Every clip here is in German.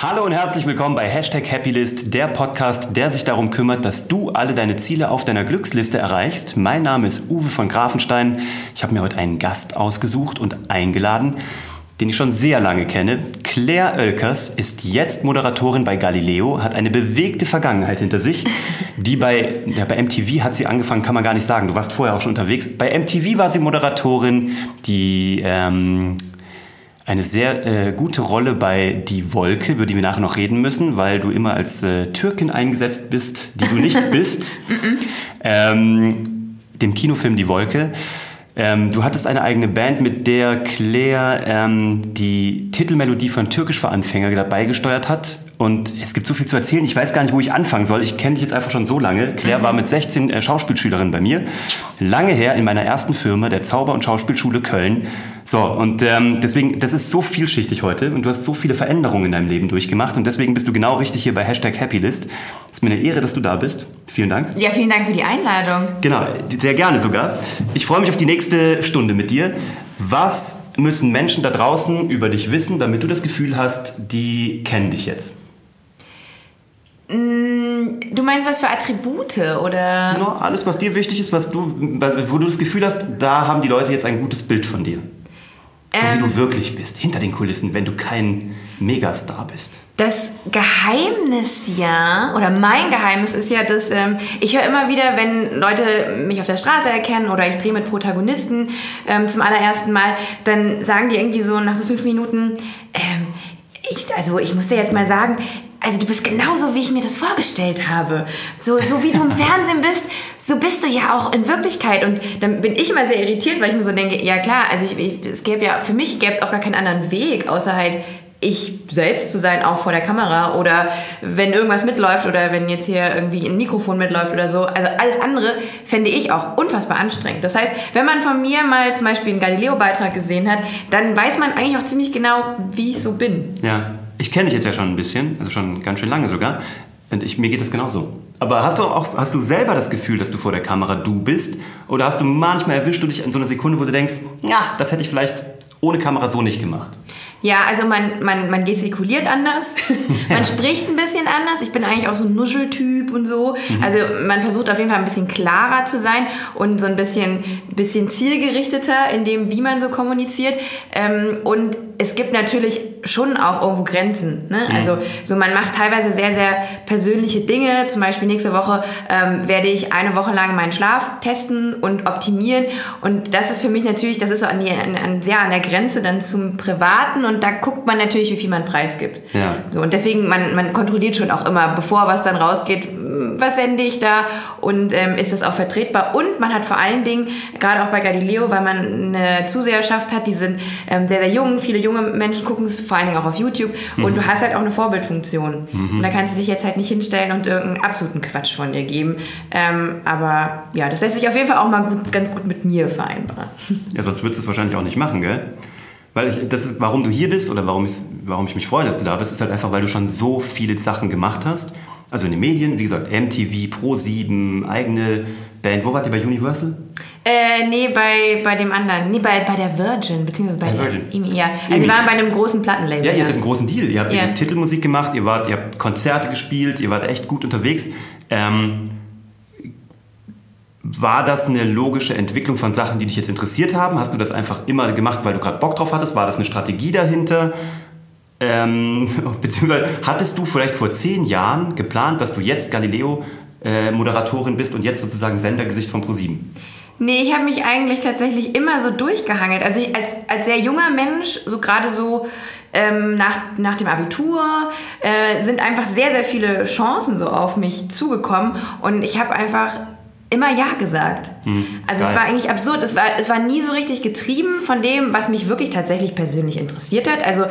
Hallo und herzlich willkommen bei Hashtag Happylist, der Podcast, der sich darum kümmert, dass du alle deine Ziele auf deiner Glücksliste erreichst. Mein Name ist Uwe von Grafenstein. Ich habe mir heute einen Gast ausgesucht und eingeladen, den ich schon sehr lange kenne. Claire Oelkers ist jetzt Moderatorin bei Galileo, hat eine bewegte Vergangenheit hinter sich. Die bei, ja, bei MTV hat sie angefangen, kann man gar nicht sagen. Du warst vorher auch schon unterwegs. Bei MTV war sie Moderatorin, die ähm, eine sehr äh, gute Rolle bei Die Wolke, über die wir nachher noch reden müssen, weil du immer als äh, Türkin eingesetzt bist, die du nicht bist. ähm, dem Kinofilm Die Wolke. Ähm, du hattest eine eigene Band, mit der Claire ähm, die Titelmelodie von Türkisch für Anfänger dabei gesteuert hat. Und es gibt so viel zu erzählen. Ich weiß gar nicht, wo ich anfangen soll. Ich kenne dich jetzt einfach schon so lange. Claire mhm. war mit 16 äh, Schauspielschülerin bei mir. Lange her in meiner ersten Firma, der Zauber- und Schauspielschule Köln. So, und ähm, deswegen, das ist so vielschichtig heute und du hast so viele Veränderungen in deinem Leben durchgemacht und deswegen bist du genau richtig hier bei Hashtag Happylist. Es ist mir eine Ehre, dass du da bist. Vielen Dank. Ja, vielen Dank für die Einladung. Genau, sehr gerne sogar. Ich freue mich auf die nächste Stunde mit dir. Was müssen Menschen da draußen über dich wissen, damit du das Gefühl hast, die kennen dich jetzt? Mm, du meinst was für Attribute oder? No, alles, was dir wichtig ist, was du, wo du das Gefühl hast, da haben die Leute jetzt ein gutes Bild von dir. So ähm, wie du ähm, wirklich bist, hinter den Kulissen, wenn du kein Megastar bist. Das Geheimnis ja, oder mein Geheimnis ist ja, dass ähm, ich höre immer wieder, wenn Leute mich auf der Straße erkennen oder ich drehe mit Protagonisten ähm, zum allerersten Mal, dann sagen die irgendwie so nach so fünf Minuten, ähm, ich, also ich muss dir jetzt mal sagen, also du bist genauso, wie ich mir das vorgestellt habe. So, so wie du im Fernsehen bist, so bist du ja auch in Wirklichkeit. Und dann bin ich immer sehr irritiert, weil ich mir so denke, ja klar, also ich, ich, es gäbe ja, für mich gäbe es auch gar keinen anderen Weg, außer halt ich selbst zu sein, auch vor der Kamera oder wenn irgendwas mitläuft oder wenn jetzt hier irgendwie ein Mikrofon mitläuft oder so. Also alles andere fände ich auch unfassbar anstrengend. Das heißt, wenn man von mir mal zum Beispiel einen Galileo-Beitrag gesehen hat, dann weiß man eigentlich auch ziemlich genau, wie ich so bin. Ja, ich kenne dich jetzt ja schon ein bisschen, also schon ganz schön lange sogar. Und ich, mir geht das genauso. Aber hast du auch, hast du selber das Gefühl, dass du vor der Kamera du bist? Oder hast du manchmal erwischt du dich in so einer Sekunde, wo du denkst, ja, das hätte ich vielleicht ohne Kamera so nicht gemacht? Ja, also man, man, man gestikuliert anders, man spricht ein bisschen anders. Ich bin eigentlich auch so ein Nuscheltyp und so. Mhm. Also man versucht auf jeden Fall ein bisschen klarer zu sein und so ein bisschen, bisschen zielgerichteter in dem, wie man so kommuniziert. Ähm, und es gibt natürlich schon auch irgendwo Grenzen. Ne? Mhm. Also so man macht teilweise sehr, sehr persönliche Dinge. Zum Beispiel nächste Woche ähm, werde ich eine Woche lang meinen Schlaf testen und optimieren. Und das ist für mich natürlich, das ist so an, die, an, an sehr an der Grenze dann zum Privaten und da guckt man natürlich, wie viel man preisgibt. Ja. So, und deswegen, man, man kontrolliert schon auch immer, bevor was dann rausgeht, was sende ich da und ähm, ist das auch vertretbar. Und man hat vor allen Dingen, gerade auch bei Galileo, weil man eine Zuseherschaft hat, die sind ähm, sehr, sehr jung, viele junge Menschen gucken es vor allen Dingen auch auf YouTube mhm. und du hast halt auch eine Vorbildfunktion. Mhm. Und da kannst du dich jetzt halt nicht hinstellen und irgendeinen absoluten Quatsch von dir geben. Ähm, aber ja, das lässt sich auf jeden Fall auch mal gut, ganz gut mit mir vereinbaren. Ja, sonst würdest du es wahrscheinlich auch nicht machen, gell? Weil ich, das, warum du hier bist oder warum ich, warum ich mich freue, dass du da bist, ist halt einfach, weil du schon so viele Sachen gemacht hast. Also in den Medien, wie gesagt, MTV, Pro7, eigene Band. Wo wart ihr bei Universal? Äh, nee, bei, bei dem anderen. Nee, bei, bei der Virgin, beziehungsweise bei, bei der Virgin. EMI, ja. Also wir waren bei einem großen Plattenlabel. Ja, ihr hattet einen großen Deal. Ihr habt ja. diese Titelmusik gemacht, ihr, wart, ihr habt Konzerte gespielt, ihr wart echt gut unterwegs. Ähm, war das eine logische Entwicklung von Sachen, die dich jetzt interessiert haben? Hast du das einfach immer gemacht, weil du gerade Bock drauf hattest? War das eine Strategie dahinter? Ähm, beziehungsweise hattest du vielleicht vor zehn Jahren geplant, dass du jetzt Galileo-Moderatorin äh, bist und jetzt sozusagen Sendergesicht von ProSieben? Nee, ich habe mich eigentlich tatsächlich immer so durchgehangelt. Also ich, als, als sehr junger Mensch, so gerade so ähm, nach, nach dem Abitur, äh, sind einfach sehr, sehr viele Chancen so auf mich zugekommen. Und ich habe einfach immer Ja gesagt. Hm, also geil. es war eigentlich absurd. Es war, es war nie so richtig getrieben von dem, was mich wirklich tatsächlich persönlich interessiert hat. Also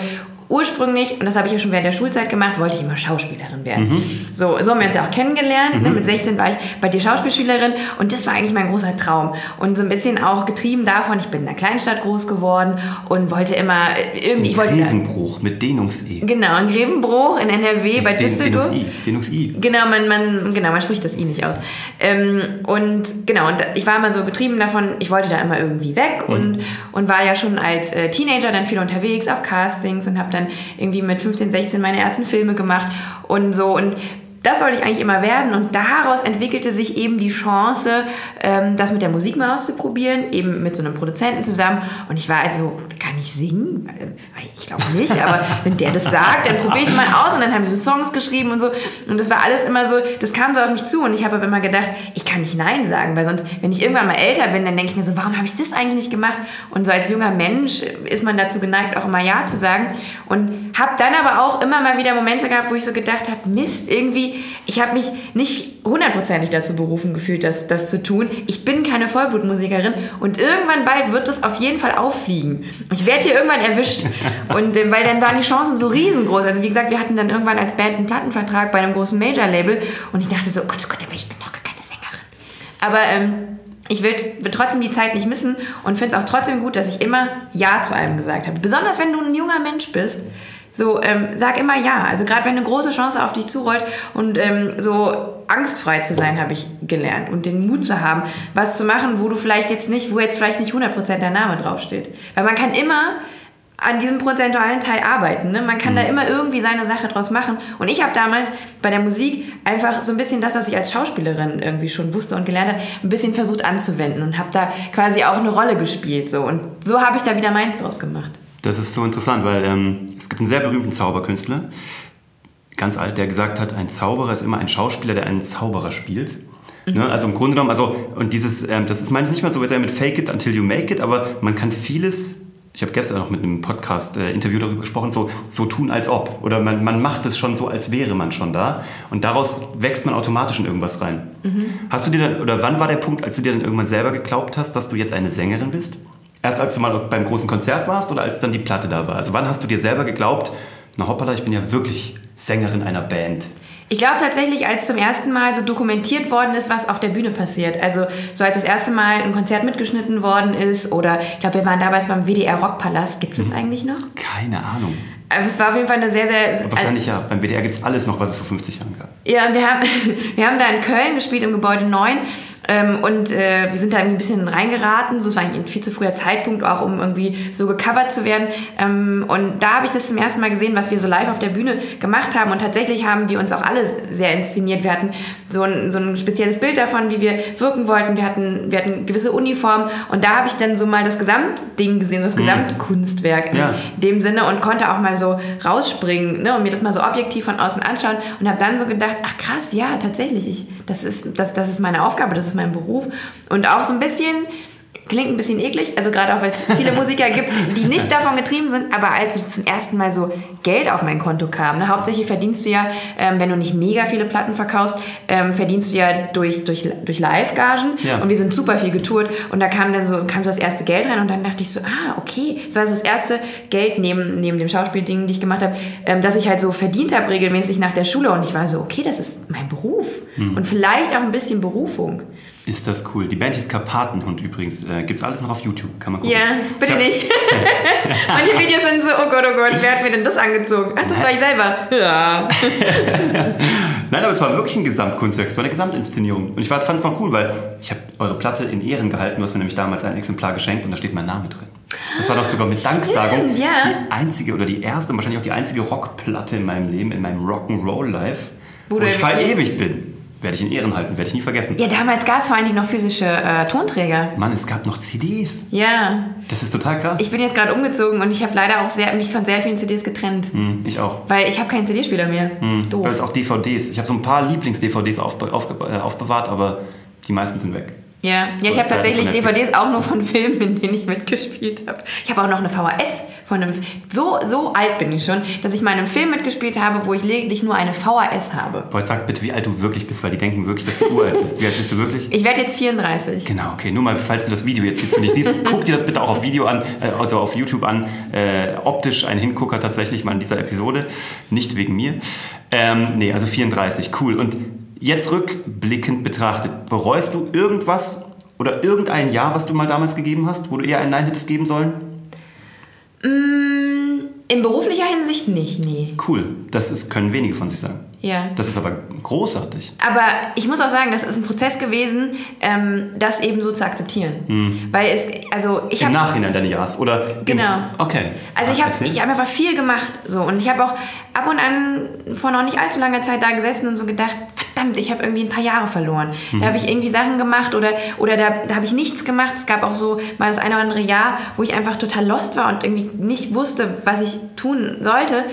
ursprünglich, und das habe ich ja schon während der Schulzeit gemacht, wollte ich immer Schauspielerin werden. Mhm. So, so haben wir uns ja auch kennengelernt. Ne? Mhm. Mit 16 war ich bei dir Schauspielschülerin und das war eigentlich mein großer Traum. Und so ein bisschen auch getrieben davon, ich bin in einer Kleinstadt groß geworden und wollte immer irgendwie... Ich wollte Grevenbruch mit Dehnungs-I. Genau, in Grevenbruch in NRW bei Den, Düsseldorf. Dehnungs-I. Dehnungs-I. Genau, man, man, genau, man spricht das I nicht aus. Ähm, und genau, und ich war immer so getrieben davon, ich wollte da immer irgendwie weg mhm. und, und war ja schon als äh, Teenager dann viel unterwegs auf Castings und habe dann irgendwie mit 15, 16 meine ersten Filme gemacht und so. Und das wollte ich eigentlich immer werden und daraus entwickelte sich eben die Chance, ähm, das mit der Musik mal auszuprobieren, eben mit so einem Produzenten zusammen. Und ich war also, kann ich singen? Ich glaube nicht, aber wenn der das sagt, dann probiere ich es mal aus und dann haben wir so Songs geschrieben und so. Und das war alles immer so, das kam so auf mich zu und ich habe aber immer gedacht, ich kann nicht Nein sagen, weil sonst, wenn ich irgendwann mal älter bin, dann denke ich mir so, warum habe ich das eigentlich nicht gemacht? Und so als junger Mensch ist man dazu geneigt, auch immer Ja zu sagen. Und habe dann aber auch immer mal wieder Momente gehabt, wo ich so gedacht habe, Mist, irgendwie ich habe mich nicht hundertprozentig dazu berufen gefühlt, das, das zu tun. Ich bin keine Vollblutmusikerin und irgendwann bald wird das auf jeden Fall auffliegen. Ich werde hier irgendwann erwischt. Und äh, weil dann waren die Chancen so riesengroß. Also wie gesagt, wir hatten dann irgendwann als Band einen Plattenvertrag bei einem großen Major-Label und ich dachte so, oh Gott, oh Gott, aber ich bin doch gar keine Sängerin. Aber ähm, ich will, will, trotzdem die Zeit nicht missen und finde es auch trotzdem gut, dass ich immer Ja zu allem gesagt habe. Besonders wenn du ein junger Mensch bist so, ähm, sag immer ja. Also gerade wenn eine große Chance auf dich zurollt und ähm, so angstfrei zu sein, habe ich gelernt und den Mut zu haben, was zu machen, wo du vielleicht jetzt nicht, wo jetzt vielleicht nicht 100% dein Name draufsteht. Weil man kann immer an diesem prozentualen Teil arbeiten. Ne? Man kann mhm. da immer irgendwie seine Sache draus machen. Und ich habe damals bei der Musik einfach so ein bisschen das, was ich als Schauspielerin irgendwie schon wusste und gelernt habe, ein bisschen versucht anzuwenden und habe da quasi auch eine Rolle gespielt. So. Und so habe ich da wieder meins draus gemacht. Das ist so interessant, weil ähm, es gibt einen sehr berühmten Zauberkünstler, ganz alt, der gesagt hat, ein Zauberer ist immer ein Schauspieler, der einen Zauberer spielt. Mhm. Ne? Also im Grunde genommen, also, und dieses, ähm, das ist meine ich nicht mal so sehr mit Fake it until you make it, aber man kann vieles ich habe gestern noch mit einem Podcast-Interview äh, darüber gesprochen, so, so tun als ob. Oder man, man macht es schon so, als wäre man schon da. Und daraus wächst man automatisch in irgendwas rein. Mhm. Hast du dir dann, oder wann war der Punkt, als du dir dann irgendwann selber geglaubt hast, dass du jetzt eine Sängerin bist? Erst als du mal beim großen Konzert warst oder als dann die Platte da war? Also wann hast du dir selber geglaubt, na hoppala, ich bin ja wirklich Sängerin einer Band? Ich glaube tatsächlich, als zum ersten Mal so dokumentiert worden ist, was auf der Bühne passiert. Also so als das erste Mal ein Konzert mitgeschnitten worden ist oder ich glaube, wir waren damals beim WDR Rockpalast. Gibt es das hm. eigentlich noch? Keine Ahnung. Aber es war auf jeden Fall eine sehr, sehr... Wahrscheinlich ja. Beim WDR gibt es alles noch, was es vor 50 Jahren gab. Ja, wir haben, wir haben da in Köln gespielt, im Gebäude 9. Ähm, und äh, wir sind da ein bisschen reingeraten. So, es war eigentlich ein viel zu früher Zeitpunkt, auch um irgendwie so gecovert zu werden. Ähm, und da habe ich das zum ersten Mal gesehen, was wir so live auf der Bühne gemacht haben. Und tatsächlich haben wir uns auch alle sehr inszeniert. Wir hatten so ein, so ein spezielles Bild davon, wie wir wirken wollten. Wir hatten, wir hatten gewisse Uniformen. Und da habe ich dann so mal das Gesamtding gesehen, so das mhm. Gesamtkunstwerk ja. in dem Sinne und konnte auch mal so rausspringen ne, und mir das mal so objektiv von außen anschauen und habe dann so gedacht, ach krass, ja, tatsächlich, ich, das, ist, das, das ist meine Aufgabe, das ist mein Beruf. Und auch so ein bisschen Klingt ein bisschen eklig, also gerade auch, weil es viele Musiker gibt, die nicht davon getrieben sind, aber als du zum ersten Mal so Geld auf mein Konto kam, ne, hauptsächlich verdienst du ja, ähm, wenn du nicht mega viele Platten verkaufst, ähm, verdienst du ja durch, durch, durch Live-Gagen ja. und wir sind super viel getourt und da kam dann so, kam so das erste Geld rein und dann dachte ich so, ah, okay, das war so das erste Geld neben, neben dem Schauspielding, die ich gemacht habe, ähm, dass ich halt so verdient habe regelmäßig nach der Schule und ich war so, okay, das ist mein Beruf mhm. und vielleicht auch ein bisschen Berufung. Ist das cool. Die Band hieß Karpatenhund übrigens. Äh, Gibt es alles noch auf YouTube. Kann man gucken. Ja, bitte hab, nicht. Manche Videos sind so, oh Gott, oh Gott, wer hat mir denn das angezogen? Ach, das war ich selber. Ja. Nein, aber es war wirklich ein Gesamtkunstwerk. Es war eine Gesamtinszenierung. Und ich fand es noch cool, weil ich habe eure Platte in Ehren gehalten. Du hast mir nämlich damals ein Exemplar geschenkt und da steht mein Name drin. Das war doch sogar mit Danksagung. Stimmt, ja. Das ist die einzige oder die erste, wahrscheinlich auch die einzige Rockplatte in meinem Leben, in meinem Rock'n'Roll-Life, wo, wo ich verewigt bin werde ich in Ehren halten, werde ich nie vergessen. Ja, damals gab es vor allen Dingen noch physische äh, Tonträger. Mann, es gab noch CDs. Ja. Das ist total krass. Ich bin jetzt gerade umgezogen und ich habe leider auch sehr, mich von sehr vielen CDs getrennt. Hm, ich auch. Weil ich habe keinen CD-Spieler mehr. Hm, Doof. Weil es auch DVDs. Ich habe so ein paar Lieblings-DVDs auf, auf, äh, aufbewahrt, aber die meisten sind weg. Ja, ja ich habe tatsächlich DVDs auch nur von Filmen, in denen ich mitgespielt habe. Ich habe auch noch eine VHS von einem. So, so alt bin ich schon, dass ich mal in einem Film mitgespielt habe, wo ich lediglich nur eine VHS habe. Boah, jetzt sag bitte, wie alt du wirklich bist, weil die denken wirklich, dass du uralt bist. Wie alt bist du wirklich? Ich werde jetzt 34. Genau, okay. Nur mal, falls du das Video jetzt hierzu nicht siehst, guck dir das bitte auch auf Video an, äh, also auf YouTube an. Äh, optisch ein Hingucker tatsächlich mal in dieser Episode. Nicht wegen mir. Ähm, nee, also 34, cool. Und Jetzt rückblickend betrachtet, bereust du irgendwas oder irgendein Ja, was du mal damals gegeben hast, wo du eher ein Nein hättest geben sollen? Mm, In beruflicher Hinsicht nicht, nee. Cool. Das ist, können wenige von sich sagen. Ja. Das ist aber großartig. Aber ich muss auch sagen, das ist ein Prozess gewesen, ähm, das eben so zu akzeptieren. Weil es, also ich Im Nachhinein deine Ja's oder? im- Genau. Okay. Also ich habe ich hab einfach viel gemacht so und ich habe auch ab und an vor noch nicht allzu langer Zeit da gesessen und so gedacht, verdammt, ich habe irgendwie ein paar Jahre verloren. Mhm. Da habe ich irgendwie Sachen gemacht oder oder da, da habe ich nichts gemacht. Es gab auch so mal das eine oder andere Jahr, wo ich einfach total lost war und irgendwie nicht wusste, was ich tun sollte.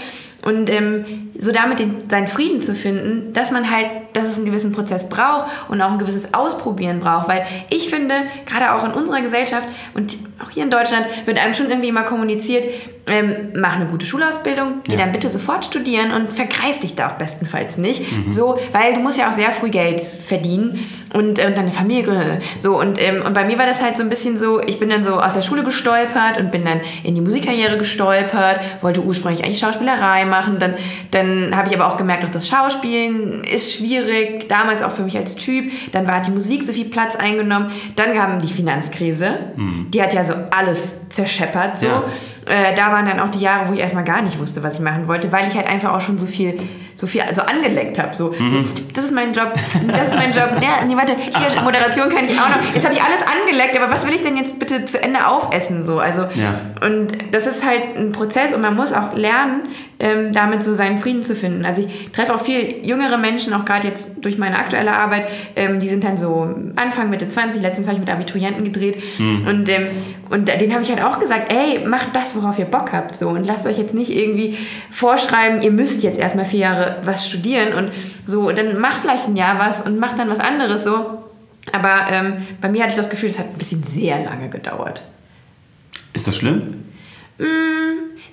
Und ähm, so damit den, seinen Frieden zu finden, dass man halt, dass es einen gewissen Prozess braucht und auch ein gewisses Ausprobieren braucht. Weil ich finde, gerade auch in unserer Gesellschaft und auch hier in Deutschland wird einem schon irgendwie immer kommuniziert, ähm, mach eine gute Schulausbildung, geh Ja. dann bitte sofort studieren und vergreif dich da auch bestenfalls nicht. So, weil du musst ja auch sehr früh Geld verdienen und, äh, und deine Familie. So, und, ähm, und bei mir war das halt so ein bisschen so, ich bin dann so aus der Schule gestolpert und bin dann in die Musikkarriere gestolpert, wollte ursprünglich eigentlich Schauspielerei machen, dann, dann habe ich aber auch gemerkt, auch das Schauspielen ist schwierig, damals auch für mich als Typ, dann war die Musik so viel Platz eingenommen, dann kam die Finanzkrise, die hat ja so alles zerscheppert, so. Ja. Äh, da waren dann auch die Jahre, wo ich erstmal gar nicht wusste, was ich machen wollte, weil ich halt einfach auch schon so viel, so viel, also angeleckt habe. So, so, das ist mein Job, das ist mein Job. Ja, nee, warte, hier Moderation kann ich auch noch. Jetzt habe ich alles angeleckt, aber was will ich denn jetzt bitte zu Ende aufessen? So, also Ja. und das ist halt ein Prozess und man muss auch lernen, ähm, damit so seinen Frieden zu finden. Also ich treffe auch viel jüngere Menschen, auch gerade jetzt durch meine aktuelle Arbeit, ähm, die sind dann so Anfang, Mitte 20, letztens habe ich mit Abiturienten gedreht und, ähm, und denen habe ich halt auch gesagt, ey, macht das, worauf ihr Bock habt so und lasst euch jetzt nicht irgendwie vorschreiben, ihr müsst jetzt erstmal vier Jahre was studieren und so, dann mach vielleicht ein Jahr was und mach dann was anderes so. Aber ähm, bei mir hatte ich das Gefühl, es hat ein bisschen sehr lange gedauert. Ist das schlimm?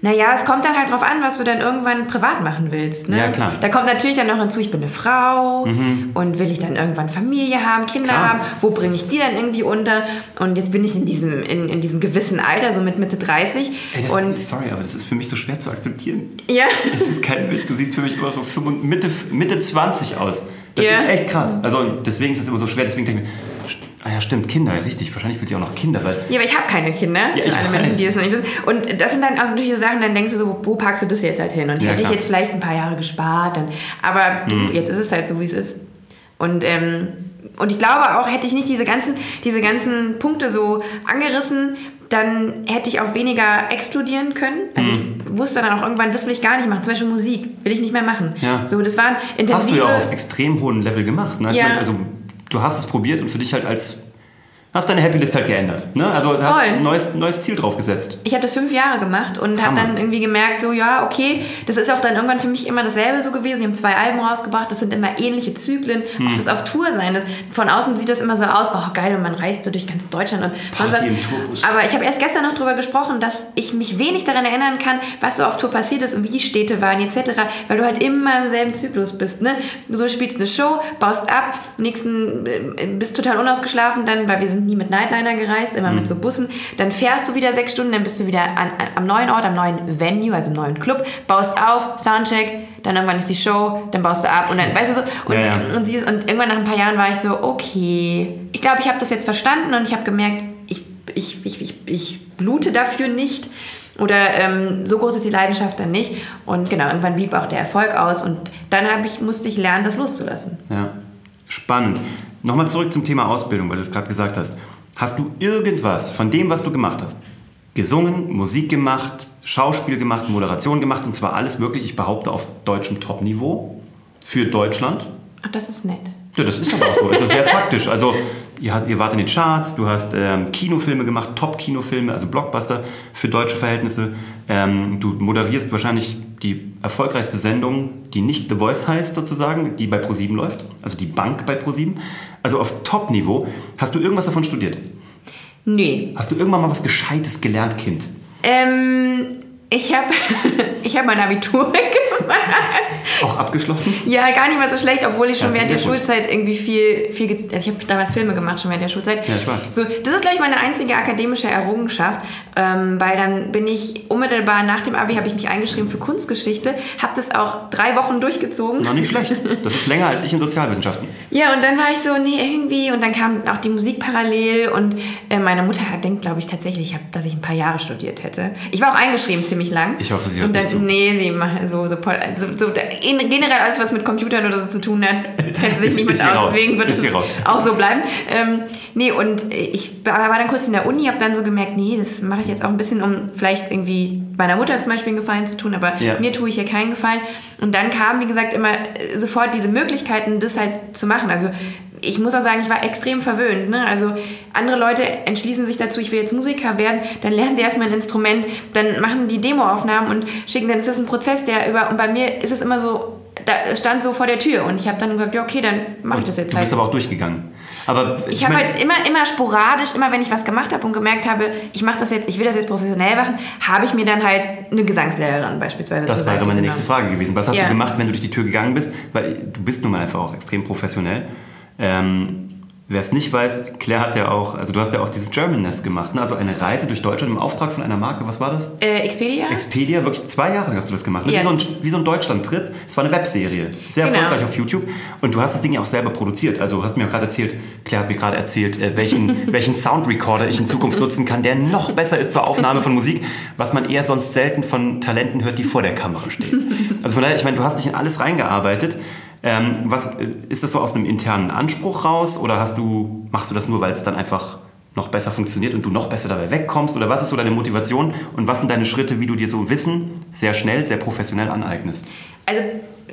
Naja, es kommt dann halt drauf an, was du dann irgendwann privat machen willst. Ne? Ja, klar. Da kommt natürlich dann noch hinzu, ich bin eine Frau und will ich dann irgendwann Familie haben, Kinder Klar. haben, wo bringe ich die dann irgendwie unter? Und jetzt bin ich in diesem, in, in diesem gewissen Alter, so mit Mitte 30. Ey, das, und sorry, aber das ist für mich so schwer zu akzeptieren. ja, Es ist kein Witz. Du siehst für mich immer so 25 Mitte, Mitte 20 aus. Das Ja. ist echt krass. Also deswegen ist das immer so schwer. Deswegen denke ich mir, ah ja, stimmt, Kinder, richtig. Wahrscheinlich will sie auch noch Kinder, weil ja, aber ich habe keine Kinder, Ja, für ich alle Menschen, die das noch nicht wissen. Und das sind dann auch natürlich so Sachen, dann denkst du so, wo packst du das jetzt halt hin? Und Ja, hätte ich klar. jetzt vielleicht ein paar Jahre gespart, dann, aber du, Mhm. jetzt ist es halt so, wie es ist. Und, ähm, und ich glaube auch, hätte ich nicht diese ganzen, diese ganzen Punkte so angerissen, dann hätte ich auch weniger exkludieren können. Also ich wusste dann auch irgendwann, das will ich gar nicht machen. Zum Beispiel Musik will ich nicht mehr machen. Ja. So, das waren intensive... hast du ja auf extrem hohem Level gemacht. Ne? Ich Ja. meine, also du hast es probiert und für dich halt als hast deine Happy List halt geändert. Ne? Also hast Voll. ein neues, neues Ziel drauf gesetzt. Ich habe das fünf Jahre gemacht und habe dann irgendwie gemerkt, so ja, okay, das ist auch dann irgendwann für mich immer dasselbe so gewesen. Wir haben zwei Alben rausgebracht, das sind immer ähnliche Zyklen. Hm. Auch das auf Tour sein, das, von außen sieht das immer so aus, oh geil, und man reist so durch ganz Deutschland und sonst was. Party im Tourbus. Aber ich habe erst gestern noch darüber gesprochen, dass ich mich wenig daran erinnern kann, was so auf Tour passiert ist und wie die Städte waren etc., weil du halt immer im selben Zyklus bist. Ne? Du so spielst eine Show, baust ab, am nächsten äh, bist total unausgeschlafen, dann, weil wir sind nie mit Nightliner gereist, immer mit so Bussen. Dann fährst du wieder sechs Stunden, dann bist du wieder an, an, am neuen Ort, am neuen Venue, also im neuen Club, baust auf, Soundcheck, dann irgendwann ist die Show, dann baust du ab und dann, weißt du so, und, Ja, ja. und, sie, und irgendwann nach ein paar Jahren war ich so, okay, ich glaube, ich habe das jetzt verstanden und ich habe gemerkt, ich, ich, ich, ich, ich blute dafür nicht. Oder ähm, so groß ist die Leidenschaft dann nicht. Und genau, irgendwann blieb auch der Erfolg aus. Und dann ich, musste ich lernen, das loszulassen. Ja. Spannend. Nochmal zurück zum Thema Ausbildung, weil du es gerade gesagt hast. Hast du irgendwas von dem, was du gemacht hast, gesungen, Musik gemacht, Schauspiel gemacht, Moderation gemacht und zwar alles wirklich, ich behaupte, auf deutschem Top-Niveau für Deutschland? Ach, das ist nett. Ja, das ist aber auch so. Es ist sehr faktisch. Also, ihr, ihr wart in den Charts, du hast ähm, Kinofilme gemacht, Top-Kinofilme, also Blockbuster für deutsche Verhältnisse. Ähm, du moderierst wahrscheinlich die erfolgreichste Sendung, die nicht The Voice heißt, sozusagen, die bei ProSieben läuft, also die Bank bei ProSieben. Also auf Top-Niveau. Hast du irgendwas davon studiert? Nee. Hast du irgendwann mal was Gescheites gelernt, Kind? Ähm, ich habe ich hab mein Abitur gemacht. Auch ab abgeschlossen? Ja, gar nicht mal so schlecht, obwohl ich schon Herzlichen während der. Schulzeit irgendwie viel, viel also ich habe damals Filme gemacht schon während der Schulzeit. Ja, weiß. So, das ist, glaube ich, meine einzige akademische Errungenschaft, ähm, weil dann bin ich unmittelbar nach dem Abi habe ich mich eingeschrieben für Kunstgeschichte, habe das auch drei Wochen durchgezogen. Noch nicht schlecht. Das ist länger als ich in Sozialwissenschaften. Ja, und dann war ich so, nee, irgendwie. Und dann kam auch die Musik parallel. Und äh, meine Mutter denkt, glaube ich, tatsächlich, dass ich ein paar Jahre studiert hätte. Ich war auch eingeschrieben ziemlich lang. Ich hoffe, sie hört Und dann, nicht zu. nee, sie macht so, so, Pol- so, so in, generell alles, was mit Computern oder so zu tun hat, kennt sie sich nicht mit aus. raus. Deswegen wird Ist es auch so bleiben. Ähm, nee, und ich war war dann kurz in der Uni, habe dann so gemerkt, nee, das mache ich jetzt auch ein bisschen, um vielleicht irgendwie meiner Mutter zum Beispiel einen Gefallen zu tun, aber Ja. mir tue ich ja keinen Gefallen. Und dann kamen, wie gesagt, immer äh, sofort diese Möglichkeiten, das halt zu machen. Also ich muss auch sagen, ich war extrem verwöhnt. Ne? Also andere Leute entschließen sich dazu, ich will jetzt Musiker werden, dann lernen sie erstmal ein Instrument, dann machen die Demoaufnahmen und schicken, dann ist das ein Prozess, der über, und bei mir ist es immer so, da es stand so vor der Tür und ich habe dann gesagt, ja okay, dann mache ich das jetzt Du halt. bist aber auch durchgegangen. Aber Ich habe mein- halt immer, immer sporadisch, immer wenn ich was gemacht habe und gemerkt habe, ich mache das jetzt, ich will das jetzt professionell machen, habe ich mir dann halt eine Gesangslehrerin beispielsweise Das wäre meine nächste. Frage gewesen. Was hast Ja. du gemacht, wenn du durch die Tür gegangen bist? Weil du bist nun mal einfach auch extrem professionell. Ähm, Wer es nicht weiß, Claire hat ja auch, also du hast ja auch dieses German Nest gemacht, ne? also eine Reise durch Deutschland im Auftrag von einer Marke. Was war das? Äh, Expedia? Expedia, wirklich zwei Jahre hast du das gemacht. Ne? Ja. Wie so ein, wie so ein Deutschland-Trip. Es war eine Webserie. Sehr Genau. erfolgreich auf YouTube. Und du hast das Ding ja auch selber produziert. Also du hast mir gerade erzählt, Claire hat mir gerade erzählt, äh, welchen, welchen Soundrecorder ich in Zukunft nutzen kann, der noch besser ist zur Aufnahme von Musik, was man eher sonst selten von Talenten hört, die vor der Kamera stehen. Also von daher, ich meine, du hast dich in alles reingearbeitet. Ähm, was, ist das so aus einem internen Anspruch raus oder hast du, machst du das nur, weil es dann einfach noch besser funktioniert und du noch besser dabei wegkommst? Oder was ist so deine Motivation und was sind deine Schritte, wie du dir so Wissen sehr schnell, sehr professionell aneignest? Also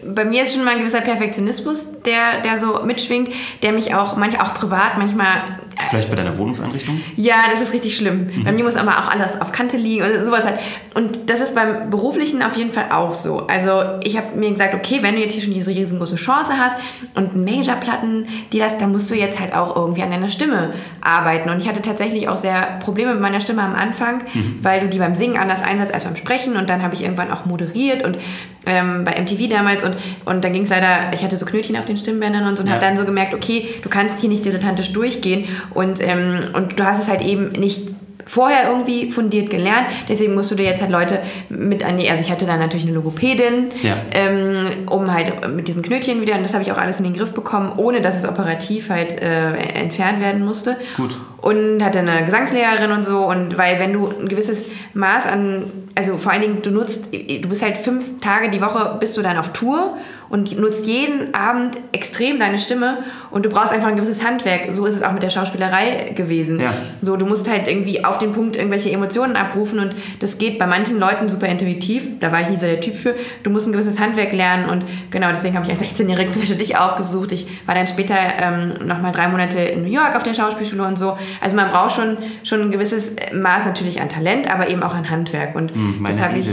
bei mir ist schon mal ein gewisser Perfektionismus, der, der so mitschwingt, der mich auch, manchmal auch privat, manchmal Vielleicht bei deiner Wohnungseinrichtung? Ja, das ist richtig schlimm. Bei mir muss aber auch alles auf Kante liegen und sowas halt. Und das ist beim Beruflichen auf jeden Fall auch so. Also ich habe mir gesagt, okay, wenn du jetzt hier schon diese riesengroße Chance hast und Major-Platten, die das, dann musst du jetzt halt auch irgendwie an deiner Stimme arbeiten. Und ich hatte tatsächlich auch sehr Probleme mit meiner Stimme am Anfang, weil du die beim Singen anders einsetzt als beim Sprechen. Und dann habe ich irgendwann auch moderiert und ähm, bei MTV damals und, und dann ging es leider, ich hatte so Knötchen auf den Stimmbändern und so und Ja. habe dann so gemerkt, okay, du kannst hier nicht dilettantisch durchgehen und, ähm, und du hast es halt eben nicht vorher irgendwie fundiert gelernt, deswegen musst du dir jetzt halt Leute mit an die, also ich hatte dann natürlich eine Logopädin, Ja. ähm, um halt mit diesen Knötchen wieder, und das habe ich auch alles in den Griff bekommen, ohne dass es operativ halt äh, entfernt werden musste. Gut. Und hatte eine Gesangslehrerin und so und weil wenn du ein gewisses Maß an, also vor allen Dingen du nutzt, du bist halt fünf Tage die Woche bist du dann auf Tour und nutzt jeden Abend extrem deine Stimme und du brauchst einfach ein gewisses Handwerk. So ist es auch mit der Schauspielerei gewesen. Ja. So, du musst halt irgendwie auf den Punkt irgendwelche Emotionen abrufen und das geht bei manchen Leuten super intuitiv. Da war ich nie so der Typ für. Du musst ein gewisses Handwerk lernen und genau deswegen habe ich als 16-Jährige zum Beispiel dich aufgesucht. Ich war dann später ähm, nochmal drei Monate in New York auf der Schauspielschule und so. Also man braucht schon, schon ein gewisses Maß natürlich an Talent, aber eben auch an Handwerk und Meine das habe ich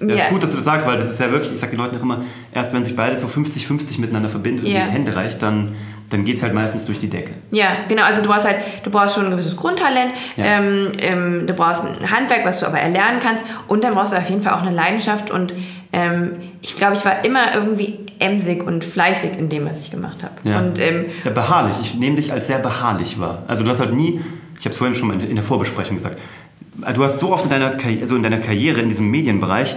Ja, mir... ist gut, dass du das sagst, weil das ist ja wirklich, ich sage den Leuten auch immer, erst wenn sich beides so 50-50 miteinander verbindet und Ja. die Hände reicht, dann, dann geht es halt meistens durch die Decke. Ja, genau. Also du brauchst halt, du brauchst schon ein gewisses Grundtalent. Ja. Ähm, ähm, du brauchst ein Handwerk, was du aber erlernen kannst. Und dann brauchst du auf jeden Fall auch eine Leidenschaft. Und ähm, ich glaube, ich war immer irgendwie emsig und fleißig in dem, was ich gemacht habe. Ja. Und ähm, Ja, beharrlich. Ich nehme dich als sehr beharrlich wahr. Also du hast halt nie, ich habe es vorhin schon mal in der Vorbesprechung gesagt, du hast so oft in deiner, Karri- also in deiner Karriere in diesem Medienbereich,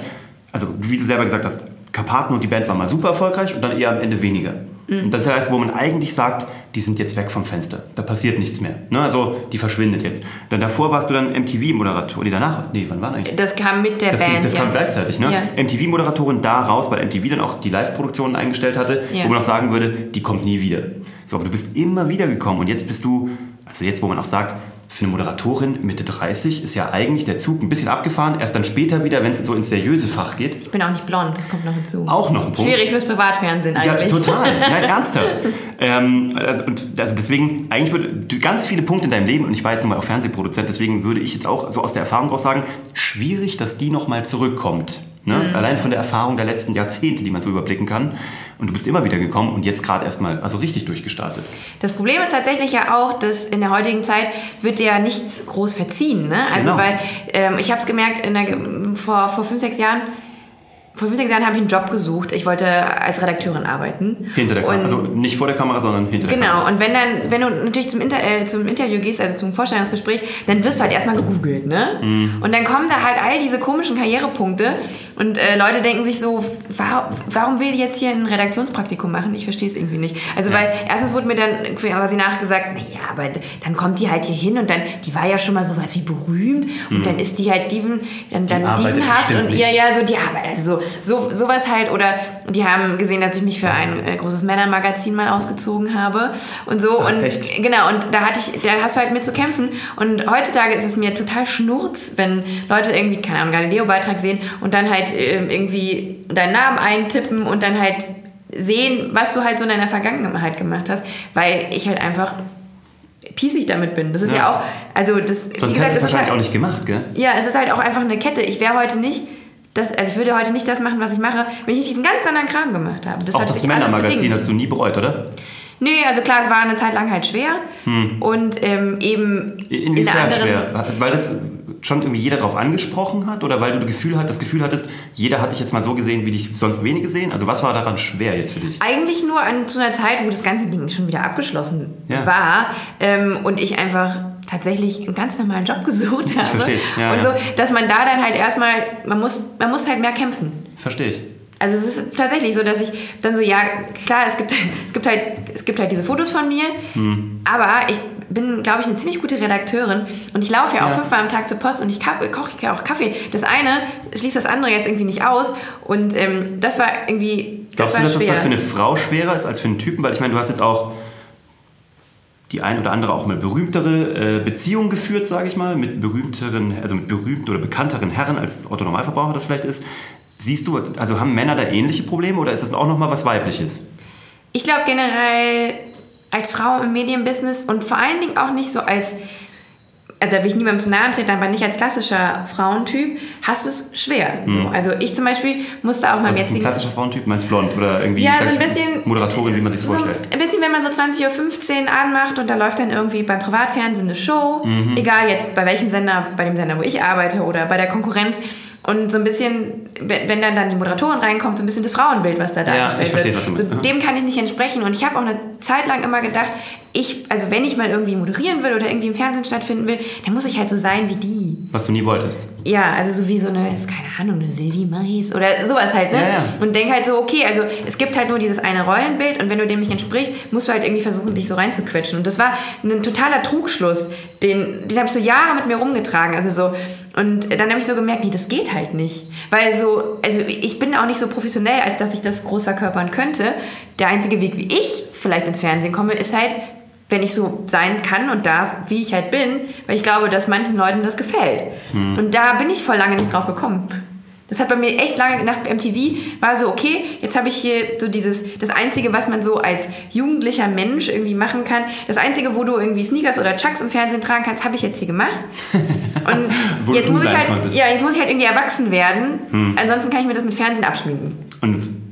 also wie du selber gesagt hast, Karpaten und die Band waren mal super erfolgreich und dann eher am Ende weniger. Mhm. Und das heißt, wo man eigentlich sagt, die sind jetzt weg vom Fenster. Da passiert nichts mehr. Ne? Also die verschwindet jetzt. Dann davor warst du dann MTV-Moderator. Nee, danach? Nee, wann war eigentlich? das kam mit der Das, Band. das ja. kam gleichzeitig, ne? Ja. MTV-Moderatorin da raus, weil MTV dann auch die Live-Produktionen eingestellt hatte, Ja. wo man auch sagen würde, die kommt nie wieder. So, aber du bist immer wieder gekommen und jetzt bist du, also jetzt, wo man auch sagt, für eine Moderatorin Mitte 30 ist ja eigentlich der Zug ein bisschen abgefahren, erst dann später wieder, wenn es so ins seriöse Fach geht. Ich bin auch nicht blond, das kommt noch hinzu. Auch noch ein Punkt. Schwierig fürs Privatfernsehen Ja, eigentlich. total. Nein, ernsthaft. ähm, also, und also deswegen, eigentlich würde ganz viele Punkte in deinem Leben, und ich war jetzt nochmal auch Fernsehproduzent, deswegen würde ich jetzt auch so aus der Erfahrung raus sagen, schwierig, dass die nochmal zurückkommt. Ne? Mhm. Allein von der Erfahrung der letzten Jahrzehnte, die man so überblicken kann. Und du bist immer wieder gekommen und jetzt gerade erstmal, also richtig durchgestartet. Das Problem ist tatsächlich ja auch, dass in der heutigen Zeit wird dir ja nichts groß verziehen. Ne? Also Genau. weil ähm, ich habe es gemerkt der, vor, vor fünf, sechs Jahren, vor fünf, sechs Jahren habe ich einen Job gesucht. Ich wollte als Redakteurin arbeiten. Hinter der Kamera, also nicht vor der Kamera, sondern hinter der Kamera. Genau, und wenn dann, wenn du natürlich zum, Inter äh, zum Interview gehst, also zum Vorstellungsgespräch, dann wirst du halt erstmal gegoogelt, ne? Mhm. Und dann kommen da halt all diese komischen Karrierepunkte und äh, Leute denken sich so, warum, warum will die jetzt hier ein Redaktionspraktikum machen? Ich verstehe es irgendwie nicht. Also Ja. weil erstens wurde mir dann quasi nachgesagt, naja, aber dann kommt die halt hier hin und dann, die war ja schon mal sowas wie berühmt und dann ist die halt dieven, dann, dann Mhm. arbeitet dievenhaft und nicht. ja, so die Arbeit, also so, so sowas halt oder die haben gesehen, dass ich mich für ein äh, großes Männermagazin mal ausgezogen habe und so Ah, und echt? genau und da hatte ich, da hast du halt mit zu kämpfen und heutzutage ist es mir total schnurz, wenn Leute irgendwie keine Ahnung Galileo-Beitrag sehen und dann halt äh, irgendwie deinen Namen eintippen und dann halt sehen, was du halt so in deiner Vergangenheit gemacht hast, weil ich halt einfach piesig damit bin. Das ist ja, Ja. auch, also das, Sonst wie gesagt, hättest du wahrscheinlich halt, auch nicht gemacht, gell? ja, es ist halt auch einfach eine Kette. Ich wäre heute nicht, das, also ich würde heute nicht das machen, was ich mache, wenn ich nicht diesen ganz anderen Kram gemacht habe. Das Auch das Männermagazin hast du nie bereut, oder? Nee, also klar, es war eine Zeit lang halt schwer und ähm, eben in Inwiefern anderen. schwer? Weil das schon irgendwie jeder drauf angesprochen hat oder weil du das Gefühl, hat, das Gefühl hattest, jeder hat dich jetzt mal so gesehen, wie dich sonst wenige sehen? Also was war daran schwer jetzt für dich? Eigentlich nur an zu einer Zeit, wo das ganze Ding schon wieder abgeschlossen Ja. war ähm, und ich einfach tatsächlich einen ganz normalen Job gesucht habe. versteh's. Ja, und so, dass man da dann halt erstmal, man muss, man muss halt mehr kämpfen. Verstehe ich. Also es ist tatsächlich so, dass ich dann so, ja, klar, es gibt, es gibt, halt, es gibt halt diese Fotos von mir, Hm. aber ich bin, glaube ich, eine ziemlich gute Redakteurin und ich laufe ja auch Ja. fünfmal am Tag zur Post und ich koche ja auch Kaffee. Das eine schließt das andere jetzt irgendwie nicht aus und ähm, das war irgendwie, das Glaubst war du, dass das schwer. mal für eine Frau schwerer ist als für einen Typen? Weil ich meine, du hast jetzt auch die ein oder andere auch mal berühmtere äh, Beziehungen geführt, sage ich mal, mit berühmteren, also mit berühmten oder bekannteren Herren, als Otto Normalverbraucher das vielleicht ist. Siehst du, also haben Männer da ähnliche Probleme oder ist das auch nochmal was Weibliches? Ich glaube generell als Frau im Medienbusiness und vor allen Dingen auch nicht so als, also da will ich niemandem zu nahe treten, aber nicht als klassischer Frauentyp, hast du es schwer. So. Also ich zum Beispiel musste auch meinem Was ist ein klassischer Frauentyp? Meinst blond oder irgendwie Ja, so ein bisschen. Moderatorin, wie man sich so vorstellt? Ein bisschen, wenn man so 20.15 Uhr anmacht und da läuft dann irgendwie beim Privatfernsehen eine Show, Mhm. egal jetzt bei welchem Sender, bei dem Sender, wo ich arbeite oder bei der Konkurrenz. Und so ein bisschen, wenn dann, dann die Moderatorin reinkommt, so ein bisschen das Frauenbild, was da Ja, dargestellt ich verstehe, wird. was du so, ja. dem kann ich nicht entsprechen. Und ich habe auch eine Zeit lang immer gedacht, ich, also wenn ich mal irgendwie moderieren will oder irgendwie im Fernsehen stattfinden will, dann muss ich halt so sein wie die. Was du nie wolltest. Ja, also so wie so eine, keine Ahnung, eine Sylvie Mais oder sowas halt, ne? Ja, ja. Und denk halt so, okay, also es gibt halt nur dieses eine Rollenbild und wenn du dem nicht entsprichst, musst du halt irgendwie versuchen, dich so reinzuquetschen. Und das war ein totaler Trugschluss, den, den habe ich so Jahre mit mir rumgetragen. Also so, und dann habe ich so gemerkt, nee, das geht halt nicht. Weil so, also ich bin auch nicht so professionell, als dass ich das groß verkörpern könnte. Der einzige Weg, wie ich vielleicht ins Fernsehen komme, ist halt, wenn ich so sein kann und darf, wie ich halt bin, weil ich glaube, dass manchen Leuten das gefällt. Und da bin ich vor lange nicht drauf gekommen. Das hat bei mir echt lange nach MTV war so, okay, jetzt habe ich hier so dieses, das Einzige, was man so als jugendlicher Mensch irgendwie machen kann, das Einzige, wo du irgendwie Sneakers oder Chucks im Fernsehen tragen kannst, habe ich jetzt hier gemacht. Und jetzt muss ich halt, konntest. Hm. ja, jetzt muss ich halt irgendwie erwachsen werden. Ansonsten kann ich mir das mit Fernsehen abschminken. Und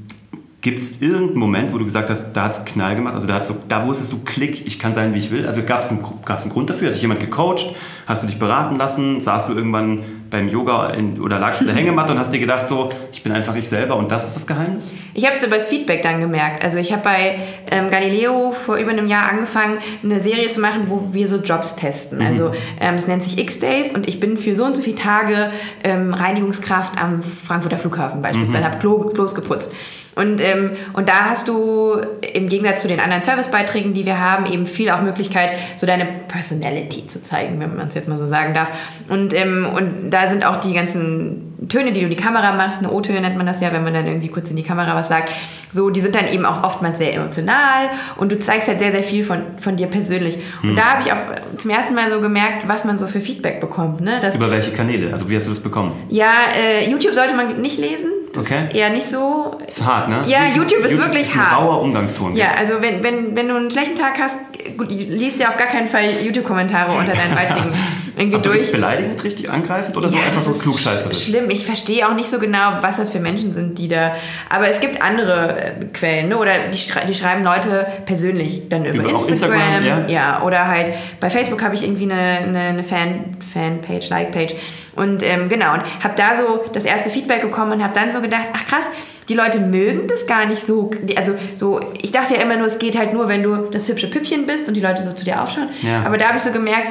gibt es irgendeinen Moment, wo du gesagt hast, da hat es Knall gemacht? Also da, hat's so, da wusstest du, Klick, ich kann sein, wie ich will. Also gab es einen, gab's einen Grund dafür? Hat dich jemand gecoacht? Hast du dich beraten lassen? Saßt du irgendwann beim Yoga in, oder lagst in der Hängematte und hast dir gedacht, so, ich bin einfach ich selber und das ist das Geheimnis? Ich habe es über das Feedback dann gemerkt. Also ich habe bei ähm, Galileo vor über einem Jahr angefangen, eine Serie zu machen, wo wir so Jobs testen. Also ähm, das nennt sich X-Days und ich bin für so und so viele Tage ähm, Reinigungskraft am Frankfurter Flughafen beispielsweise, habe Klo, Klos geputzt. Und, ähm, und da hast du im Gegensatz zu den anderen Servicebeiträgen, die wir haben, eben viel auch Möglichkeit, so deine Personality zu zeigen, wenn man es jetzt mal so sagen darf. Und, ähm, und da sind auch die ganzen Töne, die du in die Kamera machst, eine O-Töne nennt man das ja, wenn man dann irgendwie kurz in die Kamera was sagt, so, die sind dann eben auch oftmals sehr emotional und du zeigst halt sehr, sehr viel von, von dir persönlich. Und da habe ich auch zum ersten Mal so gemerkt, was man so für Feedback bekommt. Ne? Dass, Über welche Kanäle? Also wie hast du das bekommen? ja, äh, YouTube sollte man nicht lesen. Das Okay. ist eher nicht so. ist hart, ne? Ja, YouTube, ist wirklich ist ein hart. rauer Umgangston. Ja, also wenn, wenn, wenn du einen schlechten Tag hast, gut, liest dir auf gar keinen Fall YouTube-Kommentare unter deinen Beiträgen irgendwie Aber durch. beleidigend, richtig angreifend oder so Ja, einfach das so klugscheißerisch? Schlimm. Ich verstehe auch nicht so genau, was das für Menschen sind, die da. Aber es gibt andere äh, Quellen, ne? Oder die, schrei die schreiben Leute persönlich dann über, Über Instagram. Instagram, ja. oder halt bei Facebook habe ich irgendwie eine, eine, eine Fan, Fanpage, Like-Page. Und ähm, genau, und habe da so das erste Feedback bekommen und habe dann so gedacht, ach krass, die Leute mögen das gar nicht so. Also so, ich dachte ja immer nur, es geht halt nur, wenn du das hübsche Püppchen bist und die Leute so zu dir aufschauen. Ja. Aber da habe ich so gemerkt,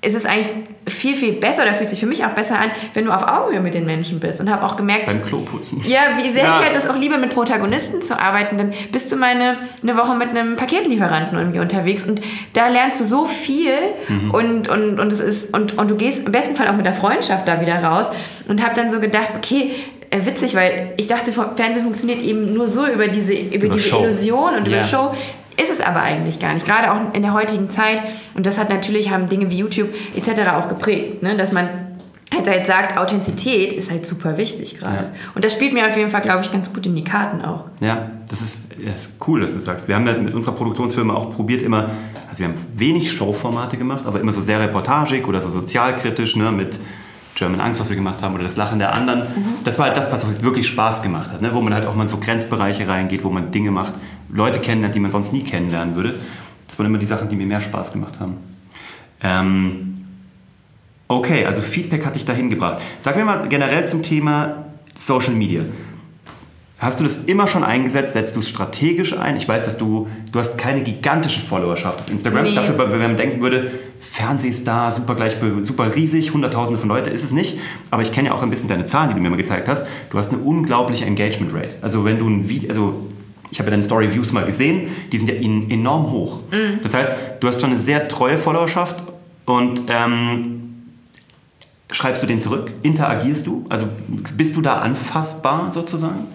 es ist eigentlich viel, viel besser oder fühlt sich für mich auch besser an, wenn du auf Augenhöhe mit den Menschen bist. Und habe auch gemerkt, Beim Kloputzen. ja, wie sehr Ja. ich halt das auch liebe, mit Protagonisten zu arbeiten. Dann bist du mal eine, eine Woche mit einem Paketlieferanten irgendwie unterwegs und da lernst du so viel Mhm. und, und, und, es ist, und, und du gehst im besten Fall auch mit der Freundschaft da wieder raus und habe dann so gedacht, okay, äh, witzig, weil ich dachte, Fernsehen funktioniert eben nur so über diese, über Über diese Show. Illusion und Ja. über Show. Ist es aber eigentlich gar nicht. Gerade auch in der heutigen Zeit. Und das hat natürlich, haben Dinge wie YouTube etc. auch geprägt, ne? dass man halt, halt sagt, Authentizität ist halt super wichtig gerade. Ja. Und das spielt mir auf jeden Fall, glaube ich, ganz gut in die Karten auch. Ja, das ist, das ist cool, dass du sagst. Wir haben ja mit unserer Produktionsfirma auch probiert immer, also wir haben wenig Showformate gemacht, aber immer so sehr reportagig oder so sozialkritisch, ne, mit German Angst, was wir gemacht haben, oder das Lachen der anderen. Das war halt das, was halt wirklich Spaß gemacht hat, ne, wo man halt auch mal in so Grenzbereiche reingeht, wo man Dinge macht, Leute kennenlernt, die man sonst nie kennenlernen würde. Das waren immer die Sachen, die mir mehr Spaß gemacht haben. Ähm, okay, also Feedback hat dich dahin gebracht. Sag mir mal generell zum Thema Social Media. Hast du das immer schon eingesetzt? Setzt du es strategisch ein? Ich weiß, dass du, du hast keine gigantische Followerschaft auf Instagram. Nee. Dafür, wenn man denken würde, Fernsehstar, super gleich, super riesig, hunderttausende von Leute, ist es nicht. Aber ich kenne ja auch ein bisschen deine Zahlen, die du mir mal gezeigt hast. Du hast eine unglaubliche Engagement Rate. Also wenn du ein Video, also ich habe ja deine Story Views mal gesehen, die sind ja en- enorm hoch. Das heißt, du hast schon eine sehr treue Followerschaft und ähm, schreibst du den zurück? Interagierst du? Also bist du da anfassbar sozusagen?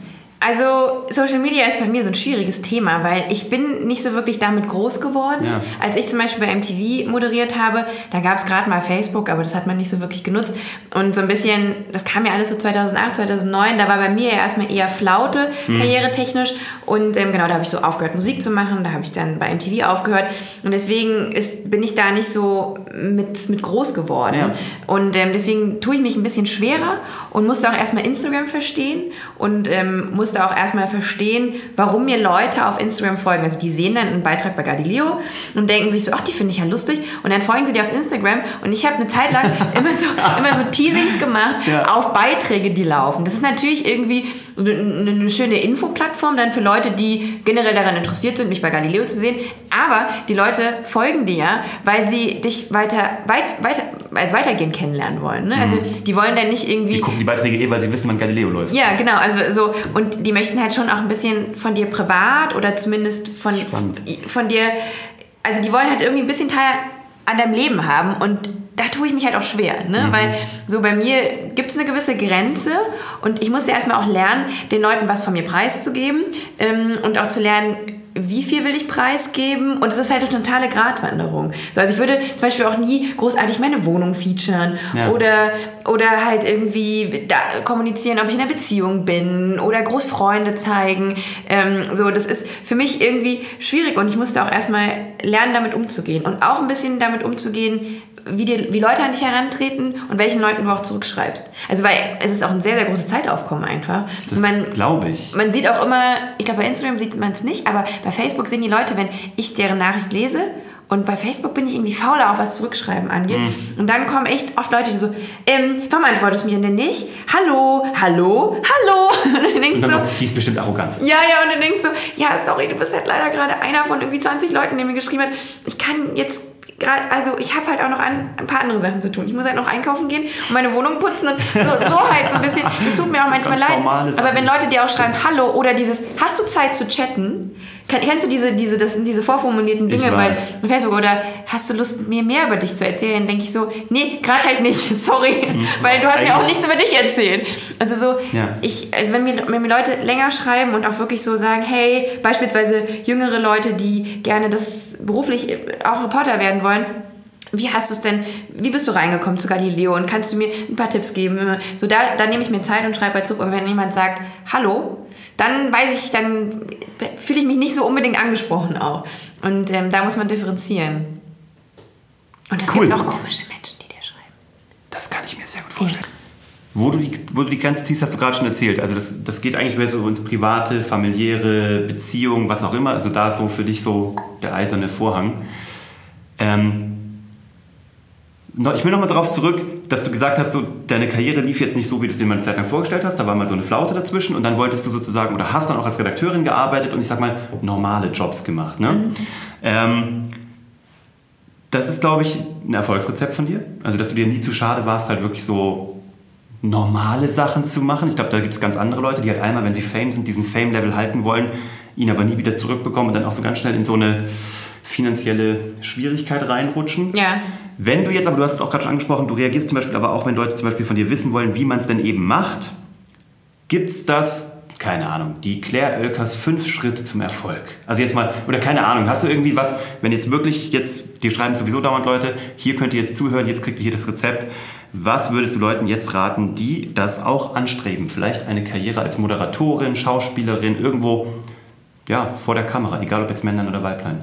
Also Social Media ist bei mir so ein schwieriges Thema, weil ich bin nicht so wirklich damit groß geworden. Ja. Als ich zum Beispiel bei MTV moderiert habe, da gab es gerade mal Facebook, aber das hat man nicht so wirklich genutzt. Und so ein bisschen, das kam ja alles so 2008, 2009, da war bei mir ja erstmal eher Flaute, Mhm. karrieretechnisch. Und ähm, genau, da habe ich so aufgehört, Musik zu machen, da habe ich dann bei MTV aufgehört. Und deswegen ist, bin ich da nicht so mit, mit groß geworden. Ja. Und ähm, deswegen tue ich mich ein bisschen schwerer und musste auch erstmal Instagram verstehen und ähm, musste auch erstmal verstehen, warum mir Leute auf Instagram folgen. Also die sehen dann einen Beitrag bei Galileo und denken sich so, ach, die finde ich ja lustig. Und dann folgen sie dir auf Instagram und ich habe eine Zeit lang immer so, immer so Teasings gemacht Ja. auf Beiträge, die laufen. Das ist natürlich irgendwie eine, schöne Infoplattform dann für Leute, die generell daran interessiert sind, mich bei Galileo zu sehen. Aber die Leute folgen dir, weil sie dich weiter, weit, weiter, als weitergehen kennenlernen wollen. Ne? Also die wollen dann nicht irgendwie... Die gucken die Beiträge eh, weil sie wissen, wann Galileo läuft. Ja, genau. Also so und die möchten halt schon auch ein bisschen von dir privat oder zumindest von Spannend. von dir. Also die wollen halt irgendwie ein bisschen Teil an deinem Leben haben und da tue ich mich halt auch schwer, ne? Weil so bei mir gibt es eine gewisse Grenze und ich musste erstmal auch lernen, den Leuten was von mir preiszugeben ähm, und auch zu lernen, wie viel will ich preisgeben und es ist halt eine totale Gratwanderung. So, also ich würde zum Beispiel auch nie großartig meine Wohnung featuren Ja. oder, oder halt irgendwie da kommunizieren, ob ich in einer Beziehung bin oder groß Freunde zeigen. Ähm, so, das ist für mich irgendwie schwierig und ich musste auch erstmal lernen, damit umzugehen und auch ein bisschen damit umzugehen, wie, die, wie Leute an dich herantreten und welchen Leuten du auch zurückschreibst. Also weil es ist auch ein sehr, sehr großes Zeitaufkommen einfach. Das man, glaube ich. man sieht auch immer, ich glaube bei Instagram sieht man es nicht, aber bei Facebook sehen die Leute, wenn ich deren Nachricht lese und bei Facebook bin ich irgendwie fauler, auch was Zurückschreiben angeht. Mhm. Und dann kommen echt oft Leute, die so, ähm, warum antwortest du mir denn nicht? Hallo, hallo, hallo. Und dann denkst du, so, die ist bestimmt arrogant. ja, ja, und dann denkst du, ja, sorry, du bist halt leider gerade einer von irgendwie 20 Leuten, der mir geschrieben hat, ich kann jetzt gerade, also ich habe halt auch noch an, ein paar andere Sachen zu tun. Ich muss halt noch einkaufen gehen und meine Wohnung putzen und so, so halt so ein bisschen. Das tut mir auch manchmal leid. Aber wenn Leute dir auch schreiben, hallo oder dieses, hast du Zeit zu chatten? Kenn- Kennst du diese, diese, das sind diese vorformulierten Dinge bei. Facebook oder hast du Lust, mir mehr über dich zu erzählen? Dann denke ich so, nee, gerade halt nicht, sorry, weil du hast mir auch Eigentlich- nichts über dich erzählt. Also so, Ja. ich, also wenn mir, wenn mir Leute länger schreiben und auch wirklich so sagen, hey, beispielsweise jüngere Leute, die gerne das beruflich auch Reporter werden wollen, wie hast du es denn, wie bist du reingekommen zu Galileo und kannst du mir ein paar Tipps geben? So, da, da nehme ich mir Zeit und schreibe halt zurück. Und wenn jemand sagt, hallo, dann weiß ich, dann fühle ich mich nicht so unbedingt angesprochen auch. Und ähm, da muss man differenzieren. Und es Cool. gibt auch komische Menschen, die dir schreiben. Das kann ich mir sehr gut vorstellen. Wo du, die, wo du die Grenze ziehst, hast du gerade schon erzählt. Also das, das geht eigentlich mehr so ins private, familiäre, Beziehung, was auch immer. Also da ist so für dich so der eiserne Vorhang. Ähm, ich will nochmal darauf zurück, dass du gesagt hast, so, deine Karriere lief jetzt nicht so, wie du es dir mal eine Zeit lang vorgestellt hast. Da war mal so eine Flaute dazwischen und dann wolltest du sozusagen oder hast dann auch als Redakteurin gearbeitet und ich sag mal normale Jobs gemacht. Ne? Ähm, das ist, glaube ich, ein Erfolgsrezept von dir. Also, dass du dir nie zu schade warst, halt wirklich so normale Sachen zu machen. Ich glaube, da gibt es ganz andere Leute, die halt einmal, wenn sie Fame sind, diesen Fame-Level halten wollen, ihn aber nie wieder zurückbekommen und dann auch so ganz schnell in so eine finanzielle Schwierigkeit reinrutschen. Ja. Wenn du jetzt, aber du hast es auch gerade schon angesprochen, du reagierst zum Beispiel aber auch, wenn Leute zum Beispiel von dir wissen wollen, wie man es denn eben macht, gibt es das, keine Ahnung, die Claire Oelkers fünf Schritte zum Erfolg. Also jetzt mal, oder keine Ahnung, hast du irgendwie was, wenn jetzt wirklich jetzt, die schreiben sowieso dauernd Leute, hier könnt ihr jetzt zuhören, jetzt kriegt ihr hier das Rezept. Was würdest du Leuten jetzt raten, die das auch anstreben? Vielleicht eine Karriere als Moderatorin, Schauspielerin, irgendwo, ja, vor der Kamera, egal ob jetzt Männern oder Weiblein.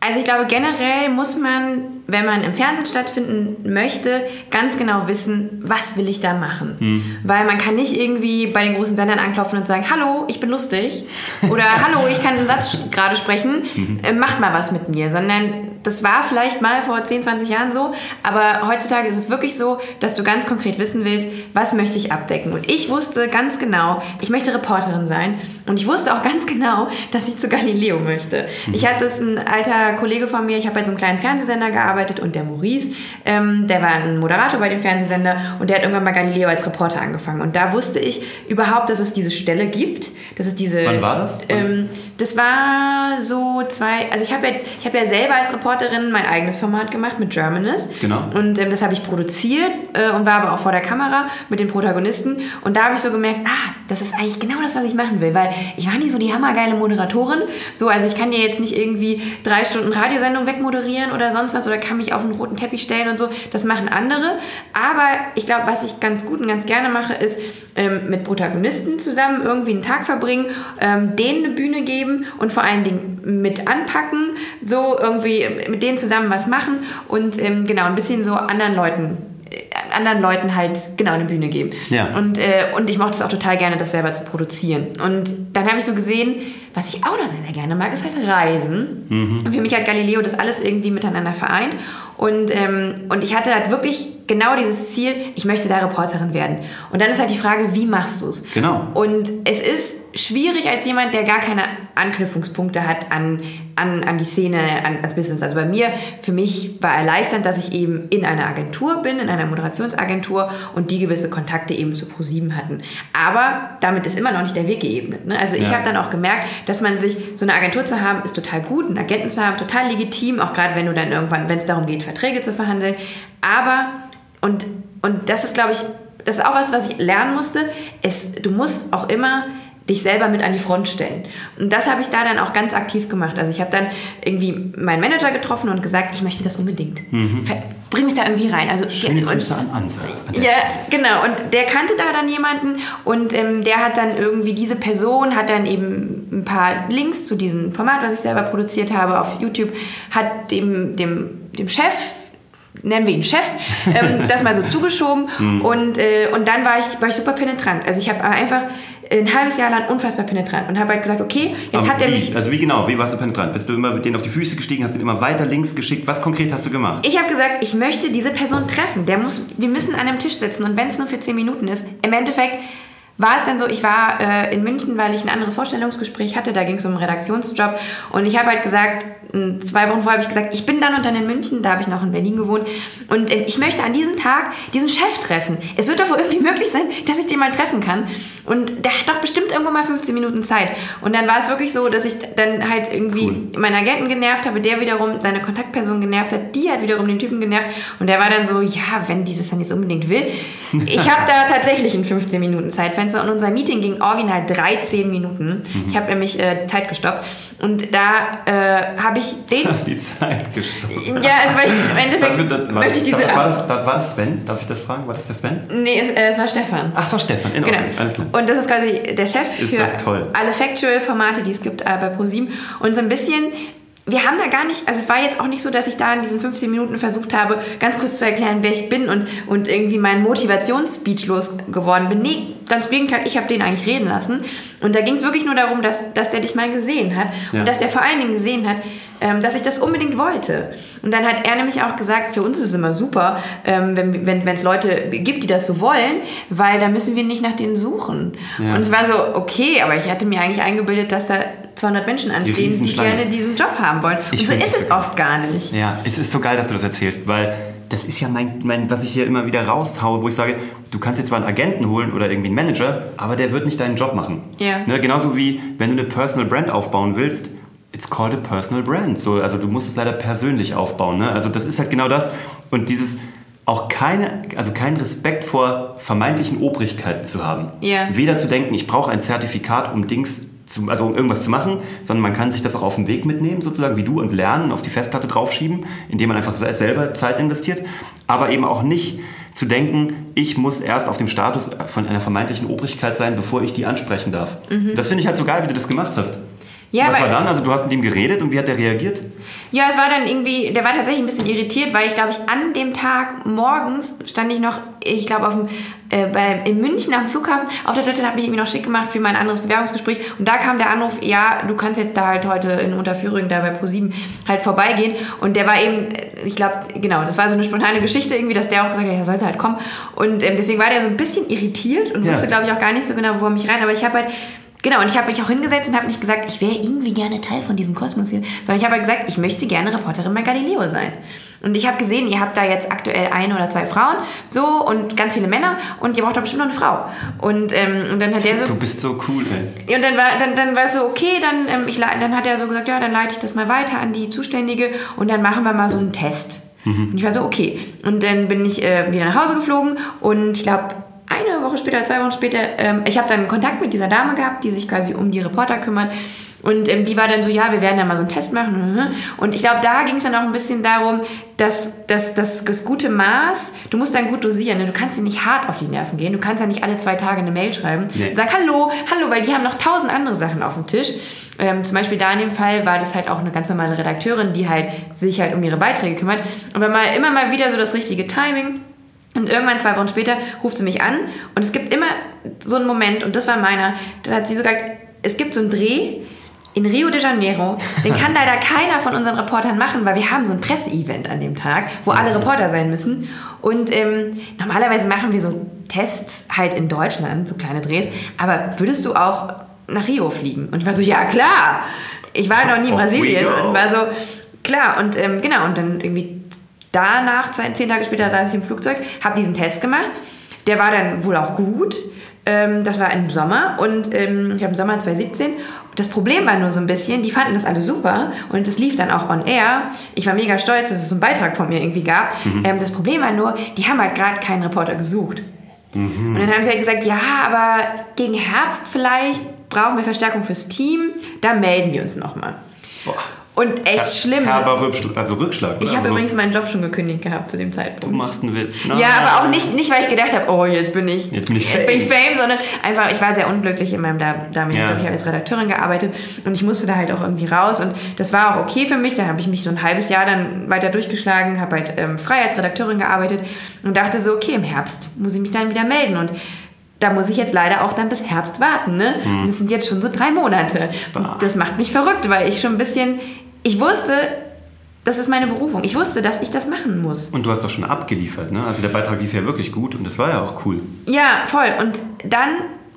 Also ich glaube, generell muss man, wenn man im Fernsehen stattfinden möchte, ganz genau wissen, was will ich da machen. Weil man kann nicht irgendwie bei den großen Sendern anklopfen und sagen, hallo, ich bin lustig. Oder hallo, ich kann einen Satz gerade sprechen, äh, macht mal was mit mir. Sondern das war vielleicht mal vor 10, 20 Jahren so, aber heutzutage ist es wirklich so, dass du ganz konkret wissen willst, was möchte ich abdecken. Und ich wusste ganz genau, ich möchte Reporterin sein. Und ich wusste auch ganz genau, dass ich zu Galileo möchte. Ich hatte es ein alter Kollege von mir, ich habe bei so einem kleinen Fernsehsender gearbeitet und der Maurice, ähm, der war ein Moderator bei dem Fernsehsender und der hat irgendwann bei Galileo als Reporter angefangen. Und da wusste ich überhaupt, dass es diese Stelle gibt, dass es diese... Wann war das? Ähm, das war so zwei, also ich habe ja, ich hab ja selber als Reporterin mein eigenes Format gemacht mit Germanist. Genau. Und ähm, das habe ich produziert äh, und war aber auch vor der Kamera mit den Protagonisten. Und da habe ich so gemerkt, ah, das ist eigentlich genau das, was ich machen will. Weil ich war nie so die hammergeile Moderatorin. So, also ich kann dir jetzt nicht irgendwie drei Stunden Radiosendung wegmoderieren oder sonst was oder kann mich auf einen roten Teppich stellen und so. Das machen andere. Aber ich glaube, was ich ganz gut und ganz gerne mache, ist ähm, mit Protagonisten zusammen irgendwie einen Tag verbringen, ähm, denen eine Bühne geben und vor allen Dingen mit anpacken, so irgendwie mit denen zusammen was machen und ähm, genau ein bisschen so anderen Leuten äh, anderen Leuten halt genau eine Bühne geben. Ja. Und, äh, und ich mochte es auch total gerne, das selber zu produzieren. Und dann habe ich so gesehen, was ich auch noch sehr, sehr gerne mag, ist halt Reisen. Und für mich hat Galileo das alles irgendwie miteinander vereint. Und, ähm, und ich hatte halt wirklich genau dieses Ziel, ich möchte da Reporterin werden. Und dann ist halt die Frage, wie machst du es? Genau. Und es ist schwierig als jemand, der gar keine Anknüpfungspunkte hat an, an, an die Szene, an, ans Business. Also bei mir, für mich war erleichternd, dass ich eben in einer Agentur bin, in einer Moderationsagentur und die gewisse Kontakte eben zu ProSieben hatten. Aber damit ist immer noch nicht der Weg geebnet. Ne? Also ich Ja. habe dann auch gemerkt, dass man sich, so eine Agentur zu haben, ist total gut, einen Agenten zu haben, total legitim, auch gerade wenn du dann irgendwann, wenn es darum geht, Verträge zu verhandeln. Aber, und, und das ist, glaube ich, das ist auch was, was ich lernen musste. Es, du musst auch immer dich selber mit an die Front stellen. Und das habe ich da dann auch ganz aktiv gemacht. Also ich habe dann irgendwie meinen Manager getroffen und gesagt, ich möchte das unbedingt. Ver- Bring mich da irgendwie rein. Also, Mhm. Schöne und- Grüße an Ansa. an ja, genau. Und der kannte da dann jemanden und ähm, der hat dann irgendwie, diese Person hat dann eben ein paar Links zu diesem Format, was ich selber produziert habe auf YouTube, hat dem, dem, dem Chef, nennen wir ihn Chef, ähm, das mal so zugeschoben und, äh, und dann war ich, war ich super penetrant. Also ich habe einfach ein halbes Jahr lang unfassbar penetrant und habe halt gesagt, okay, jetzt Aber hat er mich... Also wie genau? Wie warst du penetrant? Bist du immer mit denen auf die Füße gestiegen, hast den immer weiter links geschickt? Was konkret hast du gemacht? Ich habe gesagt, ich möchte diese Person treffen. Der muss, wir müssen an einem Tisch sitzen und wenn es nur für 10 Minuten ist, im Endeffekt war es dann so, ich war äh, in München, weil ich ein anderes Vorstellungsgespräch hatte, da ging es um einen Redaktionsjob und ich habe halt gesagt, zwei Wochen vorher habe ich gesagt, ich bin dann und dann in München, da habe ich noch in Berlin gewohnt und äh, ich möchte an diesem Tag diesen Chef treffen. Es wird doch wohl irgendwie möglich sein, dass ich den mal treffen kann und der hat doch bestimmt irgendwo mal 15 Minuten Zeit und dann war es wirklich so, dass ich dann halt irgendwie Cool. meinen Agenten genervt habe, der wiederum seine Kontaktperson genervt hat, die hat wiederum den Typen genervt und der war dann so, ja, wenn dieses dann jetzt unbedingt will. Ich habe da tatsächlich ein 15 Minuten Zeitfenster Videokonferenz und unser Meeting ging original 13 Minuten. Mhm. Ich habe nämlich äh, Zeit gestoppt und da äh, habe ich den... Du hast die Zeit gestoppt. Ja, also weil ich im Endeffekt das, war, möchte ich diese... war, das, war das Sven? Darf ich das fragen? War das der Sven? Nee, es, äh, es war Stefan. Ach, es war Stefan. In Genau. Ordnung. Alles klar. Und das ist quasi der Chef Ist für das toll. alle Factual-Formate, die es gibt äh, bei ProSieben. Und so ein bisschen, wir haben da gar nicht, also es war jetzt auch nicht so, dass ich da in diesen 15 Minuten versucht habe, ganz kurz zu erklären, wer ich bin und, und irgendwie meinen Motivationsspeech losgeworden bin. Nee, ganz Gegenteil, ich habe den eigentlich reden lassen. Und da ging es wirklich nur darum, dass, dass der dich mal gesehen hat Ja. und dass der vor allen Dingen gesehen hat, ähm, dass ich das unbedingt wollte. Und dann hat er nämlich auch gesagt, für uns ist es immer super, ähm, wenn es wenn, Leute gibt, die das so wollen, weil da müssen wir nicht nach denen suchen. Ja. Und ich war so, okay, aber ich hatte mir eigentlich eingebildet, dass da 200 Menschen anstehen, die, Riesenschlange. gerne diesen Job haben wollen. Und Ich so ist es oft gar nicht. Ja, es ist so geil, dass du das erzählst, weil das ist ja mein, mein, was ich hier immer wieder raushaue, wo ich sage, du kannst jetzt zwar einen Agenten holen oder irgendwie einen Manager, aber der wird nicht deinen Job machen. Ja. Ne, genauso wie, wenn du eine Personal Brand aufbauen willst, it's called a personal brand. So, also du musst es leider persönlich aufbauen. Ne? Also das ist halt genau das. Und dieses auch keine, also keinen Respekt vor vermeintlichen Obrigkeiten zu haben. Ja. Weder zu denken, ich brauche ein Zertifikat, um Dings zu, also um irgendwas zu machen, sondern man kann sich das auch auf den Weg mitnehmen, sozusagen wie du, und lernen, auf die Festplatte draufschieben, indem man einfach se- selber Zeit investiert, aber eben auch nicht zu denken, ich muss erst auf dem Status von einer vermeintlichen Obrigkeit sein, bevor ich die ansprechen darf. Das finde ich halt so geil, wie du das gemacht hast. Ja, Was war dann? Also du hast mit ihm geredet und wie hat er reagiert? Ja, es war dann irgendwie, der war tatsächlich ein bisschen irritiert, weil ich glaube, ich an dem Tag morgens stand ich noch, ich glaube, auf dem, äh, bei, in München am Flughafen auf der Toilette, habe mich irgendwie noch schick gemacht für mein anderes Bewerbungsgespräch und da kam der Anruf, ja, du kannst jetzt da halt heute in Unterführung da bei ProSieben halt vorbeigehen und der war eben, äh, ich glaube, genau, das war so eine spontane Geschichte irgendwie, dass der auch gesagt hat, er sollte halt kommen und ähm, deswegen war der so ein bisschen irritiert und Ja. wusste, glaube ich, auch gar nicht so genau, wo er mich rein, aber ich habe halt Genau, und ich habe mich auch hingesetzt und habe nicht gesagt, ich wäre irgendwie gerne Teil von diesem Kosmos hier, sondern ich habe halt gesagt, ich möchte gerne Reporterin bei Galileo sein. Und ich habe gesehen, ihr habt da jetzt aktuell eine oder zwei Frauen, so, und ganz viele Männer, und ihr braucht doch bestimmt noch eine Frau. Und, ähm, und dann hat der so, Du bist so cool, ey. und dann war, dann, dann war es so, okay, dann, ähm, ich, dann hat er so gesagt, ja, dann leite ich das mal weiter an die Zuständige und dann machen wir mal so einen Test. Und ich war so, okay. Und dann bin ich äh, wieder nach Hause geflogen und ich glaube, eine Woche später, zwei Wochen später, ähm, ich habe dann Kontakt mit dieser Dame gehabt, die sich quasi um die Reporter kümmert. Und ähm, die war dann so, ja, wir werden da mal so einen Test machen. Und ich glaube, da ging es dann auch ein bisschen darum, dass, dass, dass das gute Maß, du musst dann gut dosieren. Ne? Du kannst dir nicht hart auf die Nerven gehen. Du kannst ja nicht alle zwei Tage eine Mail schreiben. Nee. Sag hallo, hallo, weil die haben noch tausend andere Sachen auf dem Tisch. Ähm, zum Beispiel da in dem Fall war das halt auch eine ganz normale Redakteurin, die halt sich halt um ihre Beiträge kümmert. Aber mal immer mal wieder so das richtige Timing. Und irgendwann, zwei Wochen später, ruft sie mich an und es gibt immer so einen Moment, und das war meiner, da hat sie so gesagt, es gibt so einen Dreh in Rio de Janeiro, den kann leider keiner von unseren Reportern machen, weil wir haben so ein Presseevent an dem Tag, wo alle Reporter sein müssen. Und ähm, normalerweise machen wir so Tests halt in Deutschland, so kleine Drehs, aber würdest du auch nach Rio fliegen? Und ich war so, ja klar, ich war noch nie in Brasilien. Und war so, klar, und ähm, genau, und dann irgendwie danach, zwei, zehn Tage später, saß ich im Flugzeug, habe diesen Test gemacht. Der war dann wohl auch gut. Ähm, das war im Sommer und ähm, ich habe im Sommer 2017. Das Problem war nur so ein bisschen, die fanden das alle super und es lief dann auch on air. Ich war mega stolz, dass es so einen Beitrag von mir irgendwie gab. Ähm, das Problem war nur, die haben halt gerade keinen Reporter gesucht. Und dann haben sie halt gesagt, ja, aber gegen Herbst vielleicht brauchen wir Verstärkung fürs Team. Da melden wir uns nochmal. Und echt schlimm. Herber Rückschlag, also Rückschlag. Ich habe also, übrigens meinen Job schon gekündigt gehabt zu dem Du Zeitpunkt. machst einen Witz. Ja, Nein. aber auch nicht, nicht, weil ich gedacht habe, oh, jetzt bin ich, Jetzt bin ich jetzt bin ich Fame. Sondern einfach, ich war sehr unglücklich in meinem da- damaligen Ja. Job. Ich habe als Redakteurin gearbeitet und ich musste da halt auch irgendwie raus und das war auch okay für mich. Da habe ich mich so ein halbes Jahr dann weiter durchgeschlagen, habe halt ähm, frei als Redakteurin gearbeitet und dachte so, okay, im Herbst muss ich mich dann wieder melden und da muss ich jetzt leider auch dann bis Herbst warten. Ne? Hm. Das sind jetzt schon so drei Monate. Das macht mich verrückt, weil ich schon ein bisschen, ich wusste, das ist meine Berufung. Ich wusste, dass ich das machen muss. Und du hast doch schon abgeliefert, ne? Also der Beitrag lief ja wirklich gut und das war ja auch cool. Ja, voll. Und dann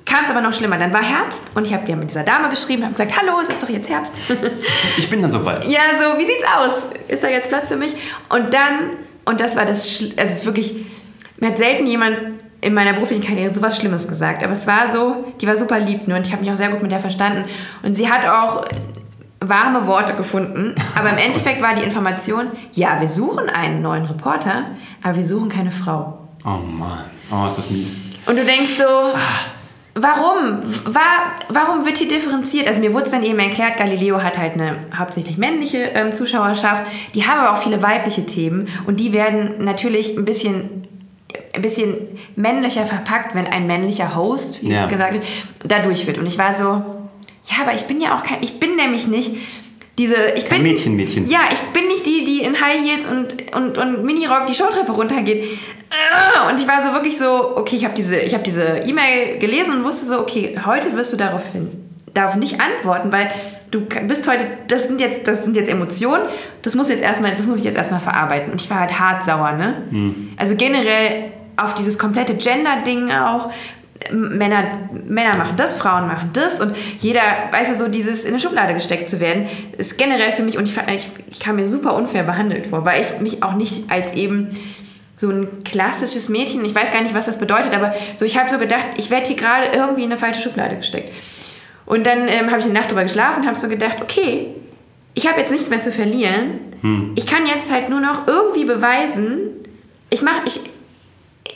kam es aber noch schlimmer. Dann war Herbst und ich habe ja mit dieser Dame geschrieben, habe gesagt, hallo, es ist doch jetzt Herbst. Ich bin dann soweit. ja, so, wie sieht's aus? Ist da jetzt Platz für mich? Und dann, und das war das, Schl- also es ist wirklich, mir hat selten jemand in meiner beruflichen Karriere sowas Schlimmes gesagt. Aber es war so, die war super lieb nur und ich habe mich auch sehr gut mit der verstanden. Und sie hat auch warme Worte gefunden. Aber im Endeffekt war die Information, ja, wir suchen einen neuen Reporter, aber wir suchen keine Frau. Oh Mann. Oh, ist das mies. Und du denkst so, Warum? War, warum wird hier differenziert? Also mir wurde es dann eben erklärt, Galileo hat halt eine hauptsächlich männliche ähm, Zuschauerschaft, die haben aber auch viele weibliche Themen und die werden natürlich ein bisschen ein bisschen männlicher verpackt, wenn ein männlicher Host, wie Ja. es gesagt wird, da durchführt. Und ich war so, ja, aber ich bin ja auch kein, ich bin nämlich nicht diese, ich bin Mädchen, Mädchen. Ja, ich bin nicht die, die in High Heels und, und, und Minirock die Showtreppe runtergeht. Ah, Und ich war so wirklich so, okay, ich habe diese, ich diese E-Mail gelesen und wusste so, okay, heute wirst du darauf hin, darauf nicht antworten, weil du bist heute, das sind jetzt, das sind jetzt Emotionen, das muss jetzt erstmal, das muss ich jetzt erstmal verarbeiten. Und ich war halt hart sauer, ne? Also generell auf dieses komplette Gender-Ding auch. Männer, Männer machen das, Frauen machen das und jeder, weißt du, so dieses in eine Schublade gesteckt zu werden, ist generell für mich und ich, ich, ich kam mir super unfair behandelt vor, weil ich mich auch nicht als eben so ein klassisches Mädchen, ich weiß gar nicht, was das bedeutet, aber so ich habe so gedacht, ich werde hier gerade irgendwie in eine falsche Schublade gesteckt. Und dann ähm, habe ich eine Nacht drüber geschlafen und habe so gedacht, okay, ich habe jetzt nichts mehr zu verlieren. Ich kann jetzt halt nur noch irgendwie beweisen, ich mache, ich,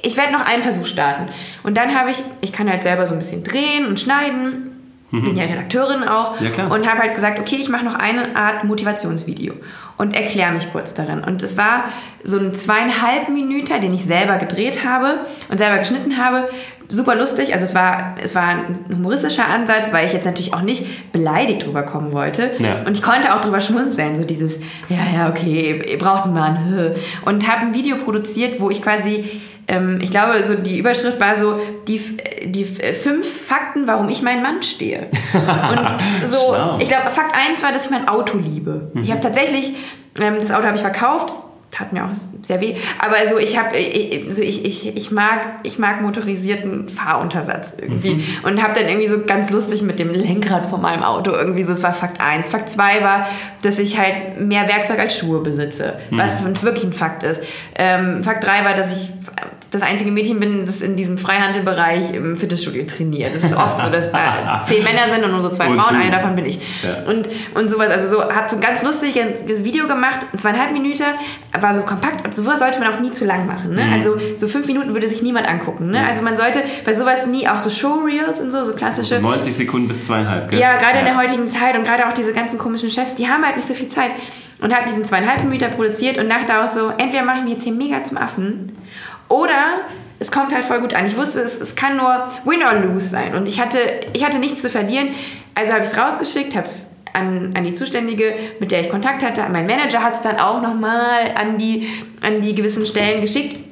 ich werde noch einen Versuch starten. Und dann habe ich, ich kann halt selber so ein bisschen drehen und schneiden. Bin ja Redakteurin auch. Ja. Und habe halt gesagt, okay, ich mache noch eine Art Motivationsvideo und erkläre mich kurz darin. Und es war so ein zweieinhalb Minüter, den ich selber gedreht habe und selber geschnitten habe. Super lustig. Also es war, es war ein humoristischer Ansatz, weil ich jetzt natürlich auch nicht beleidigt rüberkommen wollte. Ja. Und ich konnte auch drüber schmunzeln, so dieses, ja, ja, okay, ihr braucht einen Mann. Und habe ein Video produziert, wo ich quasi, ähm, ich glaube, so die Überschrift war so, die, die fünf Fakten, warum ich meinen Mann stehe. Und so, Schlau. ich glaube, Fakt 1 war, dass ich mein Auto liebe. Ich habe tatsächlich, ähm, das Auto habe ich verkauft, tat mir auch sehr weh. Aber also ich habe, so ich, ich, ich mag, ich mag motorisierten Fahruntersatz irgendwie und habe dann irgendwie so ganz lustig mit dem Lenkrad von meinem Auto irgendwie so. Das war Fakt 1. Fakt 2 war, dass ich halt mehr Werkzeug als Schuhe besitze, was wirklich ein Fakt ist. Ähm, Fakt 3 war, dass ich das einzige Mädchen bin, das in diesem Freihandelbereich im Fitnessstudio trainiert. Es ist oft so, dass da zehn Männer sind und nur so zwei Und Frauen, eine davon bin ich. Ja. Und, und sowas, also so, hab so ein ganz lustiges Video gemacht, zweieinhalb Minuten, war so kompakt, und sowas sollte man auch nie zu lang machen. Mhm. Ne? Also so fünf Minuten würde sich niemand angucken. Ne? Also man sollte bei sowas nie, auch so Showreels und so, so klassische, 90 Sekunden bis zweieinhalb, gell? ja, gerade in der heutigen Zeit und gerade auch diese ganzen komischen Chefs, die haben halt nicht so viel Zeit. Und habe diesen zweieinhalb Minuten produziert und dachte auch so, entweder mache ich mich jetzt hier mega zum Affen oder es kommt halt voll gut an. Ich wusste, es, es kann nur win or lose sein. Und ich hatte, ich hatte nichts zu verlieren. Also habe ich es rausgeschickt, habe es an, an die Zuständige, mit der ich Kontakt hatte. Mein Manager hat es dann auch nochmal an die, an die gewissen Stellen geschickt.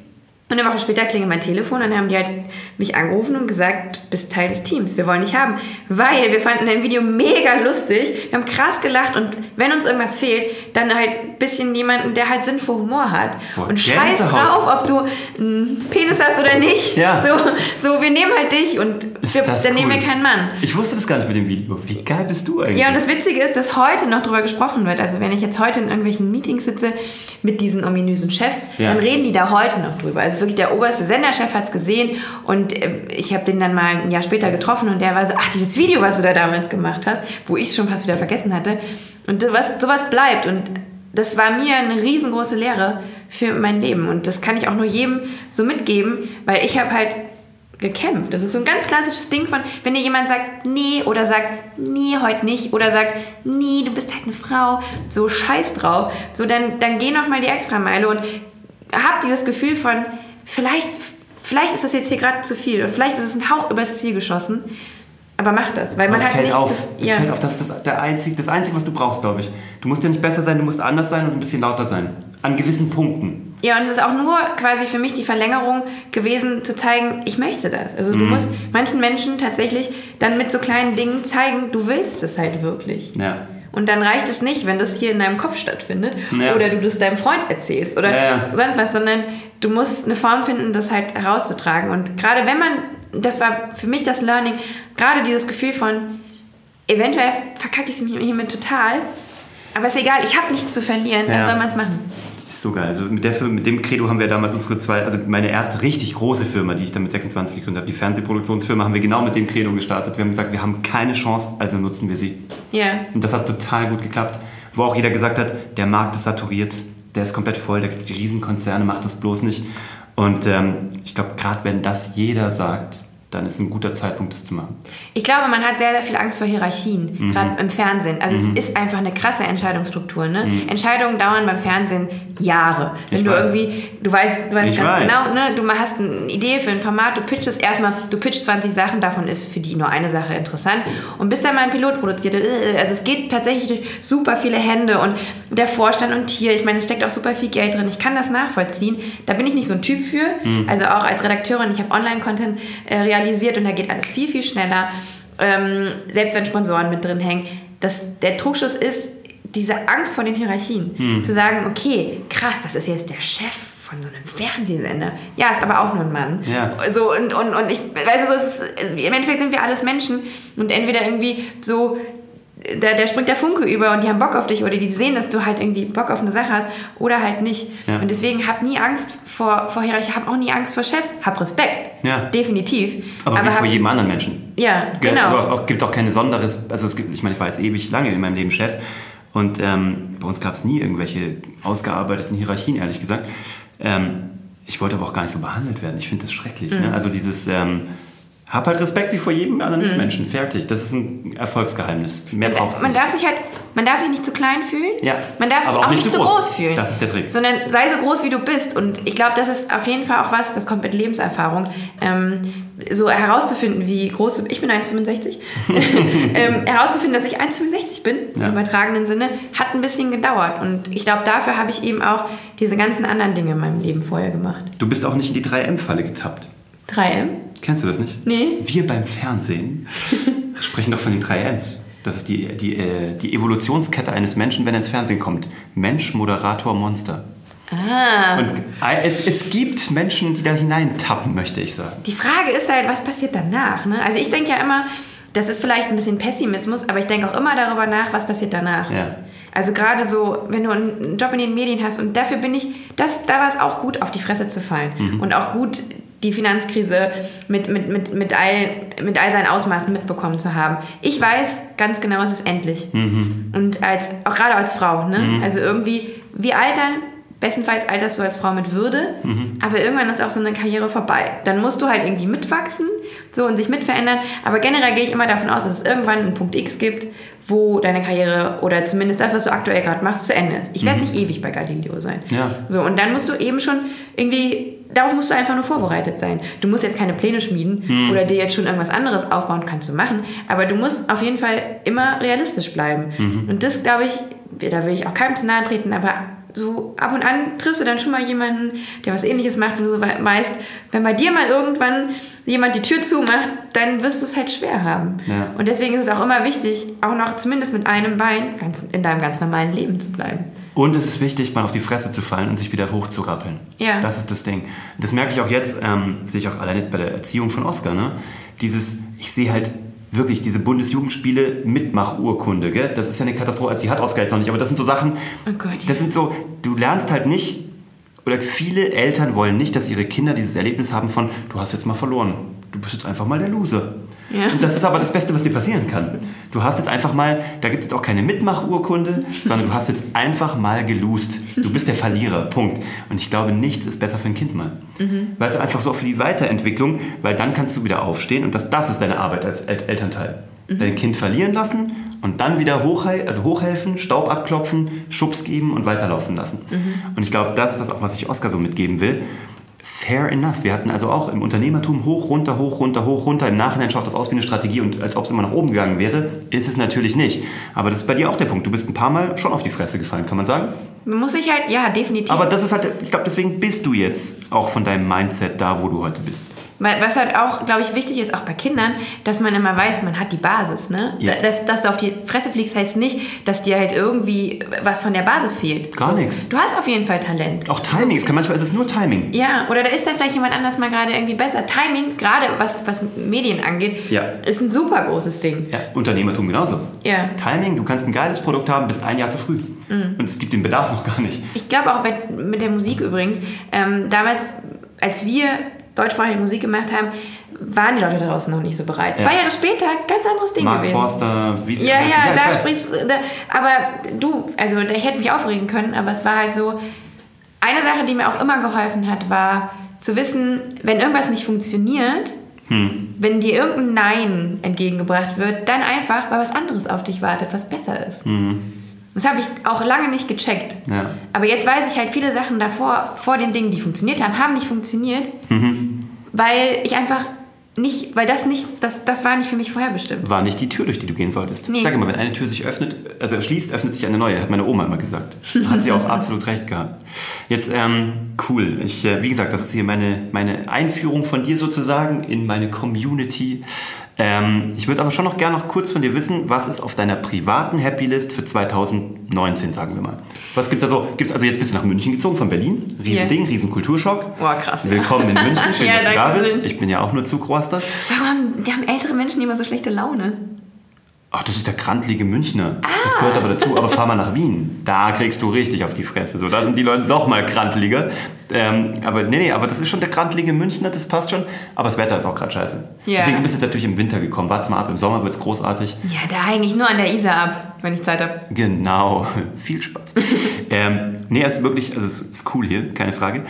Und eine Woche später klingelt mein Telefon und dann haben die halt mich angerufen und gesagt, du bist Teil des Teams, wir wollen dich haben. Weil wir fanden dein Video mega lustig, wir haben krass gelacht und wenn uns irgendwas fehlt, dann halt ein bisschen jemanden, der halt Sinn für Humor hat. Boah, und scheiß drauf, ob du einen Penis hast oder nicht. Ja. So, so, wir nehmen halt dich und wir, dann nehmen cool. wir keinen Mann. Ich wusste das gar nicht mit dem Video. Wie geil bist du eigentlich? Ja, und das Witzige ist, dass heute noch drüber gesprochen wird. Also wenn ich jetzt heute in irgendwelchen Meetings sitze mit diesen ominösen Chefs, Ja. dann reden die da heute noch drüber. Also wirklich der oberste Senderchef hat es gesehen und äh, ich habe den dann mal ein Jahr später getroffen und der war so, ach, dieses Video, was du da damals gemacht hast, wo ich es schon fast wieder vergessen hatte. Und sowas, sowas bleibt und das war mir eine riesengroße Lehre für mein Leben und das kann ich auch nur jedem so mitgeben, weil ich habe halt gekämpft. Das ist so ein ganz klassisches Ding von, wenn dir jemand sagt, nee, oder sagt, nee, heute nicht, oder sagt, nee, du bist halt eine Frau, so scheiß drauf, so dann, dann geh noch mal die Extrameile und hab dieses Gefühl von, vielleicht, vielleicht ist das jetzt hier gerade zu viel, oder vielleicht ist es ein Hauch übers Ziel geschossen, aber mach das, weil man es hat fällt nicht auf. zu, Es ja. fällt auf, das ist das, der einzig, das Einzige, was du brauchst, glaube ich. Du musst ja nicht besser sein, du musst anders sein und ein bisschen lauter sein. An gewissen Punkten. Ja, und es ist auch nur quasi für mich die Verlängerung gewesen, zu zeigen, ich möchte das. Also Mhm. du musst manchen Menschen tatsächlich dann mit so kleinen Dingen zeigen, du willst es halt wirklich. Ja. Und dann reicht es nicht, wenn das hier in deinem Kopf stattfindet Ja. oder du das deinem Freund erzählst oder ja. sonst was, sondern du musst eine Form finden, das halt herauszutragen. Und gerade wenn man, das war für mich das Learning, gerade dieses Gefühl von, eventuell verkacke ich es mir hiermit total, aber ist egal, ich habe nichts zu verlieren, Ja. dann soll man es machen. Ist so geil. Also mit, der mit dem Credo haben wir damals unsere zwei, also meine erste richtig große Firma, die ich dann mit 26 gegründet habe, die Fernsehproduktionsfirma, haben wir genau mit dem Credo gestartet. Wir haben gesagt, wir haben keine Chance, also nutzen wir sie. Ja. Und das hat total gut geklappt. Wo auch jeder gesagt hat, der Markt ist saturiert, der ist komplett voll, da gibt es die Riesenkonzerne, macht das bloß nicht. Und ähm, ich glaube, gerade wenn das jeder sagt, dann ist ein guter Zeitpunkt, das zu machen. Ich glaube, man hat sehr, sehr viel Angst vor Hierarchien, Mhm. gerade im Fernsehen. Also es ist einfach eine krasse Entscheidungsstruktur. Ne? Entscheidungen dauern beim Fernsehen Jahre. Wenn Mhm. Ich du weiß. irgendwie, du weißt, du weißt Ich ganz weiß. genau, ne? du hast eine Idee für ein Format, du pitchst erstmal, du pitchst 20 Sachen, davon ist für die nur eine Sache interessant. Und bis dann mal ein Pilot produziert, äh, also es geht tatsächlich durch super viele Hände und der Vorstand und hier, ich meine, es steckt auch super viel Geld drin. Ich kann das nachvollziehen. Da bin ich nicht so ein Typ für. Mhm. Also auch als Redakteurin, ich habe Online-Content äh, realisiert und da geht alles viel, viel schneller. Ähm, selbst wenn Sponsoren mit drin hängen. Das, der Trugschluss ist diese Angst vor den Hierarchien. Hm. Zu sagen, okay, krass, das ist jetzt der Chef von so einem Fernsehsender. Ja, ist aber auch nur ein Mann. Ja. So, und, und, und ich, weißt du, so, es ist, im Endeffekt sind wir alles Menschen und entweder irgendwie so, da, da springt der Funke über und die haben Bock auf dich oder die sehen, dass du halt irgendwie Bock auf eine Sache hast oder halt nicht. Ja. Und deswegen hab nie Angst vor, vor Hierarchie, hab auch nie Angst vor Chefs, hab Respekt. Ja. Definitiv. Aber, wie vor jedem anderen Menschen. Ja, genau. Also auch, auch, gibt auch keine sonderes, also es gibt, ich meine, ich war jetzt ewig lange in meinem Leben Chef und ähm, bei uns gab es nie irgendwelche ausgearbeiteten Hierarchien, ehrlich gesagt. Ähm, ich wollte aber auch gar nicht so behandelt werden. Ich finde das schrecklich. Mhm. Ne? Also dieses, ähm, hab halt Respekt wie vor jedem anderen Mitmenschen. Fertig. Das ist ein Erfolgsgeheimnis. Mehr braucht es man nicht. darf sich halt, man darf sich nicht zu klein fühlen. Ja, Man darf sich auch, nicht zu groß, fühlen. Das ist der Trick. Sondern sei so groß, wie du bist. Und ich glaube, das ist auf jeden Fall auch was, das kommt mit Lebenserfahrung. Ähm, so herauszufinden, wie groß ich bin 1,65. ähm, herauszufinden, dass ich 1,65 bin, Ja. im übertragenen Sinne, hat ein bisschen gedauert. Und ich glaube, dafür habe ich eben auch diese ganzen anderen Dinge in meinem Leben vorher gemacht. Du bist auch nicht in die 3M-Falle getappt. 3M? Kennst du das nicht? Nee. Wir beim Fernsehen sprechen doch von den 3Ms. Das ist die, die, äh, die Evolutionskette eines Menschen, wenn er ins Fernsehen kommt. Mensch, Moderator, Monster. Ah. Und äh, es, es gibt Menschen, die da hineintappen, möchte ich sagen. Die Frage ist halt, was passiert danach? Ne? Also ich denke ja immer, das ist vielleicht ein bisschen Pessimismus, aber ich denke auch immer darüber nach, was passiert danach. Ja. Also gerade so, wenn du einen Job in den Medien hast und dafür bin ich, das, da war es auch gut, auf die Fresse zu fallen. Mhm. Und auch gut, die Finanzkrise mit, mit, mit, mit, all, mit all seinen Ausmaßen mitbekommen zu haben. Ich weiß ganz genau, es ist endlich. Mhm. Und als, auch gerade als Frau, ne? Also irgendwie, wir altern, bestenfalls alterst du als Frau mit Würde, Mhm. aber irgendwann ist auch so eine Karriere vorbei. Dann musst du halt irgendwie mitwachsen so und sich mitverändern. Aber generell gehe ich immer davon aus, dass es irgendwann einen Punkt X gibt, wo deine Karriere oder zumindest das, was du aktuell gerade machst, zu Ende ist. Ich werde nicht ewig bei Galileo sein. Mhm. Ja. So, und dann musst du eben schon irgendwie, darauf musst du einfach nur vorbereitet sein. Du musst jetzt keine Pläne schmieden Hm. oder dir jetzt schon irgendwas anderes aufbauen, kannst du machen. Aber du musst auf jeden Fall immer realistisch bleiben. Mhm. Und das, glaube ich, da will ich auch keinem zu nahe treten, aber so ab und an triffst du dann schon mal jemanden, der was ähnliches macht, wo du so wei- weißt, wenn bei dir mal irgendwann jemand die Tür zumacht, dann wirst du es halt schwer haben. Ja. Und deswegen ist es auch immer wichtig, auch noch zumindest mit einem Bein ganz, in deinem ganz normalen Leben zu bleiben. Und es ist wichtig, mal auf die Fresse zu fallen und sich wieder hochzurappeln. Ja. Das ist das Ding. Das merke ich auch jetzt, ähm, sehe ich auch allein jetzt bei der Erziehung von Oscar. Ne? Dieses, ich sehe halt wirklich diese Bundesjugendspiele Mitmachurkunde. Gell? Das ist ja eine Katastrophe. Die hat Oscar jetzt noch nicht, aber das sind so Sachen. Oh Gott, ja. Das sind so, du lernst halt nicht, oder viele Eltern wollen nicht, dass ihre Kinder dieses Erlebnis haben von, du hast jetzt mal verloren. Du bist jetzt einfach mal der Loser. Ja. Und das ist aber das Beste, was dir passieren kann. Du hast jetzt einfach mal, da gibt es jetzt auch keine Mitmachurkunde, sondern du hast jetzt einfach mal gelost. Du bist der Verlierer, Punkt. Und ich glaube, nichts ist besser für ein Kind mal. Weißt du, einfach so für die Weiterentwicklung, weil dann kannst du wieder aufstehen und das, das ist deine Arbeit als El Elternteil. Dein Kind verlieren lassen und dann wieder hochhel also hochhelfen, Staub abklopfen, Schubs geben und weiterlaufen lassen. Und ich glaube, das ist das auch, was ich Oskar so mitgeben will. Fair enough. Wir hatten also auch im Unternehmertum hoch, runter, hoch, runter, hoch, runter. Im Nachhinein schaut das aus wie eine Strategie und als ob es immer nach oben gegangen wäre, ist es natürlich nicht. Aber das ist bei dir auch der Punkt. Du bist ein paar Mal schon auf die Fresse gefallen, kann man sagen. Man muss sich halt, ja, definitiv. Aber das ist halt, ich glaube, deswegen bist du jetzt auch von deinem Mindset da, wo du heute bist. Weil- Was halt auch, glaube ich, wichtig ist, auch bei Kindern, dass man immer weiß, man hat die Basis. Ne? Ja. Dass, dass du auf die Fresse fliegst, heißt nicht, dass dir halt irgendwie was von der Basis fehlt. Gar nichts. Du hast auf jeden Fall Talent. Auch Timing, es kann manchmal ist es nur Timing. Ja, oder da ist dann vielleicht jemand anders mal gerade irgendwie besser. Timing, gerade was, was Medien angeht, Ja. ist ein super großes Ding. Ja, Unternehmertum genauso. Ja. Timing, du kannst ein geiles Produkt haben, bist ein Jahr zu früh. Mhm. Und es gibt den Bedarf noch gar nicht. Ich glaube auch bei, mit der Musik übrigens. Ähm, damals, als wir deutschsprachige Musik gemacht haben, waren die Leute draußen noch nicht so bereit. Ja. Zwei Jahre später, ganz anderes Ding Mark gewesen. Forster, wie sie Ja, ja, da sprichst da, Aber du, also ich hätte mich aufregen können, aber es war halt so. Eine Sache, die mir auch immer geholfen hat, war zu wissen, wenn irgendwas nicht funktioniert, Hm. Wenn dir irgendein Nein entgegengebracht wird, dann einfach, weil was anderes auf dich wartet, was besser ist. Hm. Das habe ich auch lange nicht gecheckt. Ja. Aber jetzt weiß ich halt, viele Sachen davor, vor den Dingen, die funktioniert haben, haben nicht funktioniert, mhm. weil ich einfach nicht, weil das nicht, das, das war nicht für mich vorherbestimmt. War nicht die Tür, durch die du gehen solltest. Nee. Ich sage immer, wenn eine Tür sich öffnet, also schließt, öffnet sich eine neue, hat meine Oma immer gesagt. Hat sie auch absolut recht gehabt. Jetzt, ähm, cool. Ich, äh, wie gesagt, das ist hier meine, meine Einführung von dir sozusagen in meine Community. Ähm, ich würde aber schon noch gerne noch kurz von dir wissen, was ist auf deiner privaten Happy List für 2019, sagen wir mal. Was gibt's also? Gibt's also jetzt bist du nach München gezogen von Berlin? Riesending, yeah. riesen Kulturschock. Boah, krass. Willkommen in München, schön, ja, dass du da bist. Ich bin ja auch nur Zugroster. Warum haben, die haben ältere Menschen immer so schlechte Laune? Ach, das ist der krantlige Münchner. Ah. Das gehört aber dazu. Aber fahr mal nach Wien. Da kriegst du richtig auf die Fresse. So, da sind die Leute noch mal krantliger. Ähm, aber nee, nee, aber das ist schon der krantlige Münchner, das passt schon. Aber das Wetter ist auch gerade scheiße. Ja. Deswegen bist du jetzt natürlich im Winter gekommen. Warte mal ab, im Sommer wird es großartig. Ja, da hänge ich nur an der Isar ab, wenn ich Zeit habe. Genau, viel Spaß. ähm, nee, es ist wirklich, also es ist cool hier, keine Frage.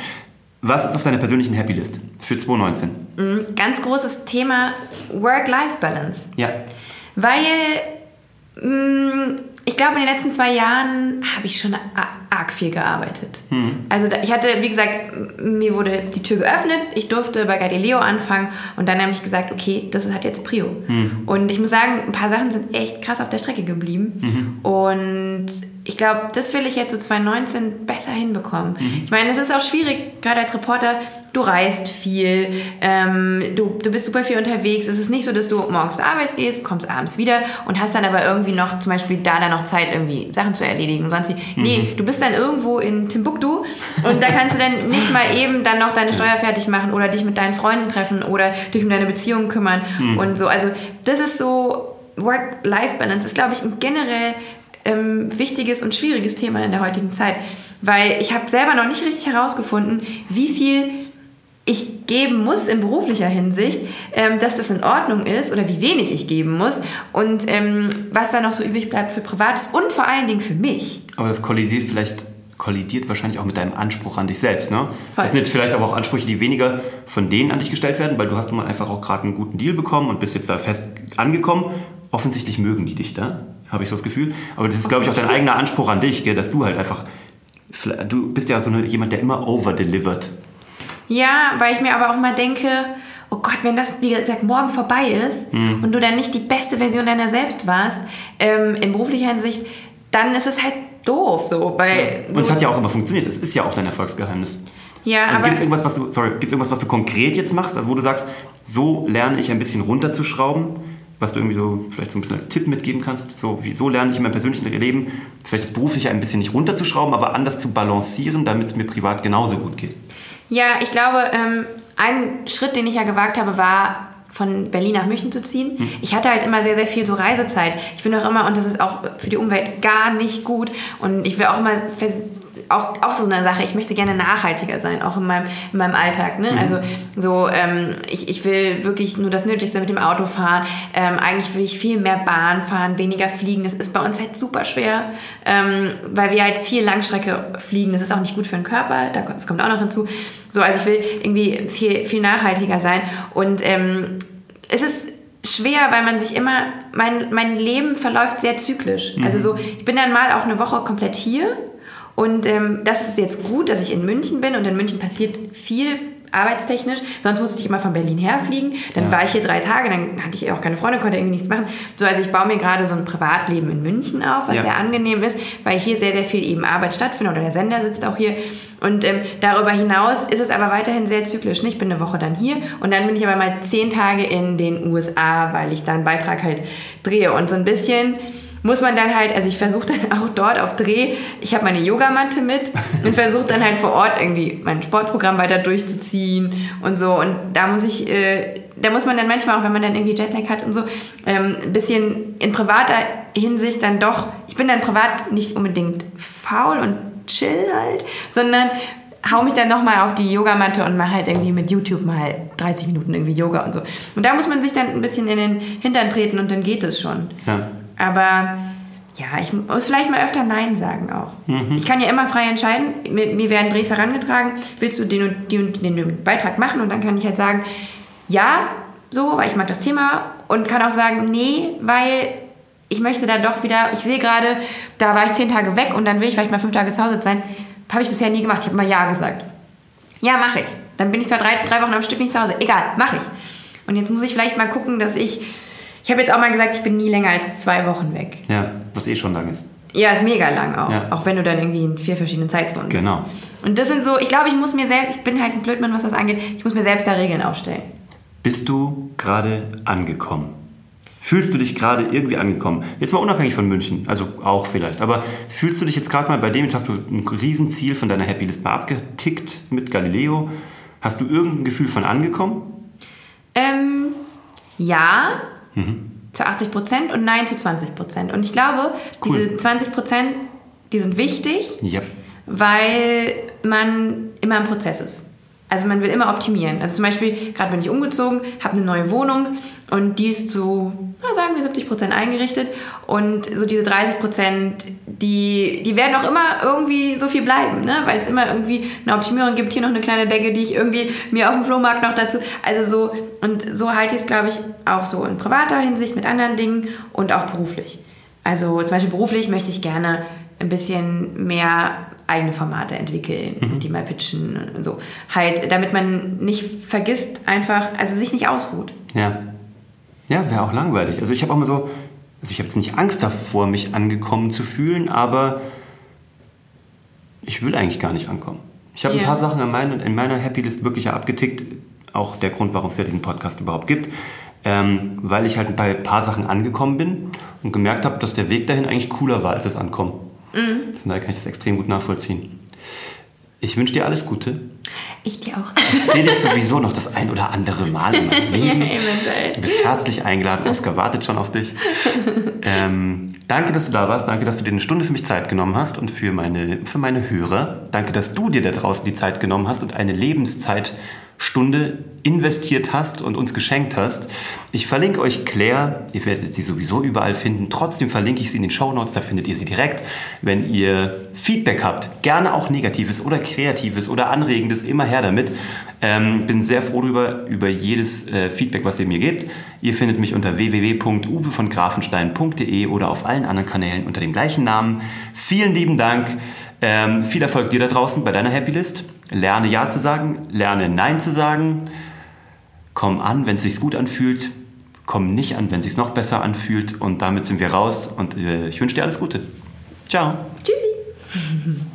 Was ist auf deiner persönlichen Happy List für 2019? Mhm, ganz großes Thema Work-Life-Balance. Ja. Weil mh, mm, ich glaube, in den letzten zwei Jahren habe ich schon arg viel gearbeitet. Hm. Also ich hatte, wie gesagt, mir wurde die Tür geöffnet, ich durfte bei Galileo anfangen und dann habe ich gesagt, okay, das hat jetzt Prio. Hm. Und ich muss sagen, ein paar Sachen sind echt krass auf der Strecke geblieben. Mhm. Und ich glaube, das will ich jetzt so 2019 besser hinbekommen. Mhm. Ich meine, es ist auch schwierig, gerade als Reporter, du reist viel, ähm, du, du bist super viel unterwegs. Es ist nicht so, dass du morgens zur Arbeit gehst, kommst abends wieder und hast dann aber irgendwie noch zum Beispiel da dann noch Zeit, irgendwie Sachen zu erledigen und sonst wie. Mhm. Nee, du bist dann irgendwo in Timbuktu und da kannst du dann nicht mal eben dann noch deine Steuer fertig machen oder dich mit deinen Freunden treffen oder dich um deine Beziehungen kümmern mhm. und so. Also das ist so Work-Life-Balance ist, glaube ich, generell ähm, wichtiges und schwieriges Thema in der heutigen Zeit, weil ich habe selber noch nicht richtig herausgefunden, wie viel ich geben muss in beruflicher Hinsicht, ähm, dass das in Ordnung ist oder wie wenig ich geben muss und ähm, was da noch so übrig bleibt für Privates und vor allen Dingen für mich. Aber das kollidiert vielleicht kollidiert wahrscheinlich auch mit deinem Anspruch an dich selbst. Ne? Das sind jetzt vielleicht aber auch Ansprüche, die weniger von denen an dich gestellt werden, weil du hast nun mal einfach auch gerade einen guten Deal bekommen und bist jetzt da fest angekommen. Offensichtlich mögen die dich da habe ich so das Gefühl. Aber das ist, glaube ich, auch dein eigener Anspruch an dich, gell, dass du halt einfach, du bist ja so eine, jemand, der immer over-delivert. Ja, weil ich mir aber auch mal denke, oh Gott, wenn das, wie gesagt, morgen vorbei ist mhm. und du dann nicht die beste Version deiner selbst warst, ähm, in beruflicher Hinsicht, dann ist es halt doof so. Weil ja. Und es hat ja auch immer funktioniert. Es ist ja auch dein Erfolgsgeheimnis. Ja, also aber... Gibt es irgendwas, was du, sorry, gibt's irgendwas, was du konkret jetzt machst, also wo du sagst, so lerne ich ein bisschen runterzuschrauben? Was du irgendwie so vielleicht so ein bisschen als Tipp mitgeben kannst? So, wie, so lerne ich in meinem persönlichen Leben, vielleicht das Berufliche ein bisschen nicht runterzuschrauben, aber anders zu balancieren, damit es mir privat genauso gut geht. Ja, ich glaube, ähm, ein Schritt, den ich ja gewagt habe, war von Berlin nach München zu ziehen. Hm. Ich hatte halt immer sehr, sehr viel so Reisezeit. Ich bin auch immer, und das ist auch für die Umwelt gar nicht gut. Und ich will auch immer auch, auch so eine Sache, ich möchte gerne nachhaltiger sein, auch in meinem, in meinem Alltag. Ne? Mhm. Also so, ähm, ich, ich will wirklich nur das Nötigste mit dem Auto fahren. Ähm, eigentlich will ich viel mehr Bahn fahren, weniger fliegen. Das ist bei uns halt super schwer, ähm, weil wir halt viel Langstrecke fliegen. Das ist auch nicht gut für den Körper, das kommt auch noch hinzu. So, also ich will irgendwie viel, viel nachhaltiger sein. Und ähm, es ist schwer, weil man sich immer, mein, mein Leben verläuft sehr zyklisch. Mhm. Also so, ich bin dann mal auch eine Woche komplett hier und ähm, das ist jetzt gut, dass ich in München bin und in München passiert viel arbeitstechnisch. Sonst musste ich immer von Berlin herfliegen. Dann ja. war ich hier drei Tage, dann hatte ich auch keine Freunde, konnte irgendwie nichts machen. So, also ich baue mir gerade so ein Privatleben in München auf, was ja. sehr angenehm ist, weil hier sehr, sehr viel eben Arbeit stattfindet oder der Sender sitzt auch hier. Und ähm, darüber hinaus ist es aber weiterhin sehr zyklisch. Ich bin eine Woche dann hier und dann bin ich aber mal zehn Tage in den USA, weil ich da einen Beitrag halt drehe. Und so ein bisschen muss man dann halt, also ich versuche dann auch dort auf Dreh, ich habe meine Yogamatte mit und versuche dann halt vor Ort irgendwie mein Sportprogramm weiter durchzuziehen und so. Und da muss ich, äh, da muss man dann manchmal auch, wenn man dann irgendwie Jetlag hat und so, ähm, ein bisschen in privater Hinsicht dann doch, ich bin dann privat nicht unbedingt faul und chill halt, sondern hau mich dann nochmal auf die Yogamatte und mache halt irgendwie mit YouTube mal 30 Minuten irgendwie Yoga und so. Und da muss man sich dann ein bisschen in den Hintern treten und dann geht es schon. Ja. Aber ja, ich muss vielleicht mal öfter Nein sagen auch. Mhm. Ich kann ja immer frei entscheiden. Mir, mir werden Drehs herangetragen, willst du den und, den und den Beitrag machen? Und dann kann ich halt sagen, ja, so, weil ich mag das Thema und kann auch sagen, nee, weil ich möchte da doch wieder, ich sehe gerade, da war ich zehn Tage weg und dann will ich vielleicht mal fünf Tage zu Hause sein. Habe ich bisher nie gemacht. Ich habe mal Ja gesagt. Ja, mache ich. Dann bin ich zwar drei, drei Wochen am Stück nicht zu Hause. Egal, mache ich. Und jetzt muss ich vielleicht mal gucken, dass ich. Ich habe jetzt auch mal gesagt, ich bin nie länger als zwei Wochen weg. Ja, was eh schon lang ist. Ja, ist mega lang auch. Ja. Auch wenn du dann irgendwie in vier verschiedenen Zeitzonen bist. Genau. Und das sind so, ich glaube, ich muss mir selbst, ich bin halt ein Blödmann, was das angeht, ich muss mir selbst da Regeln aufstellen. Bist du gerade angekommen? Fühlst du dich gerade irgendwie angekommen? Jetzt mal unabhängig von München, also auch vielleicht, aber fühlst du dich jetzt gerade mal bei dem, jetzt hast du ein Riesenziel von deiner Happy List mal abgetickt mit Galileo. Hast du irgendein Gefühl von angekommen? Ähm, ja, zu 80 Prozent und nein zu 20 Prozent. Und ich glaube, Cool. diese 20 Prozent, die sind wichtig, Ja. weil man immer im Prozess ist. Also man will immer optimieren. Also zum Beispiel, gerade bin ich umgezogen, habe eine neue Wohnung und die ist zu, na, sagen wir 70 Prozent eingerichtet. Und so diese 30 Prozent, die, die werden auch immer irgendwie so viel bleiben, ne? weil es immer irgendwie eine Optimierung gibt. Hier noch eine kleine Decke, die ich irgendwie mir auf dem Flohmarkt noch dazu. Also so, und so halte ich es, glaube ich, auch so in privater Hinsicht mit anderen Dingen und auch beruflich. Also zum Beispiel beruflich möchte ich gerne ein bisschen mehr eigene Formate entwickeln und die mal pitchen und so. Halt, damit man nicht vergisst, einfach, also sich nicht ausruht. Ja. Ja, wäre auch langweilig. Also ich habe auch mal so, also ich habe jetzt nicht Angst davor, mich angekommen zu fühlen, aber ich will eigentlich gar nicht ankommen. Ich habe Ja. ein paar Sachen in meiner, in meiner Happy List wirklich abgetickt. Auch der Grund, warum es ja diesen Podcast überhaupt gibt. Ähm, weil ich halt bei ein paar Sachen angekommen bin und gemerkt habe, dass der Weg dahin eigentlich cooler war als das Ankommen. Von daher kann ich das extrem gut nachvollziehen. Ich wünsche dir alles Gute. Ich dir auch. Ich sehe dich sowieso noch das ein oder andere Mal in meinem Leben. eventuell. Du bist herzlich eingeladen. Oskar wartet schon auf dich. Ähm, danke, dass du da warst. Danke, dass du dir eine Stunde für mich Zeit genommen hast und für meine, für meine Hörer. Danke, dass du dir da draußen die Zeit genommen hast und eine Lebenszeitstunde investiert hast und uns geschenkt hast. Ich verlinke euch Claire. Ihr werdet sie sowieso überall finden. Trotzdem verlinke ich sie in den Show Notes. Da findet ihr sie direkt. Wenn ihr Feedback habt, gerne auch negatives oder kreatives oder anregendes, immer her damit. Ähm, bin sehr froh darüber, über jedes äh, Feedback, was ihr mir gebt. Ihr findet mich unter www.uwevongrafenstein.de oder auf allen anderen Kanälen unter dem gleichen Namen. Vielen lieben Dank. Ähm, viel Erfolg dir da draußen bei deiner Happy List. Lerne Ja zu sagen, lerne Nein zu sagen. Komm an, wenn es sich gut anfühlt. Komm nicht an, wenn es sich noch besser anfühlt. Und damit sind wir raus. Und äh, ich wünsche dir alles Gute. Ciao. Tschüssi.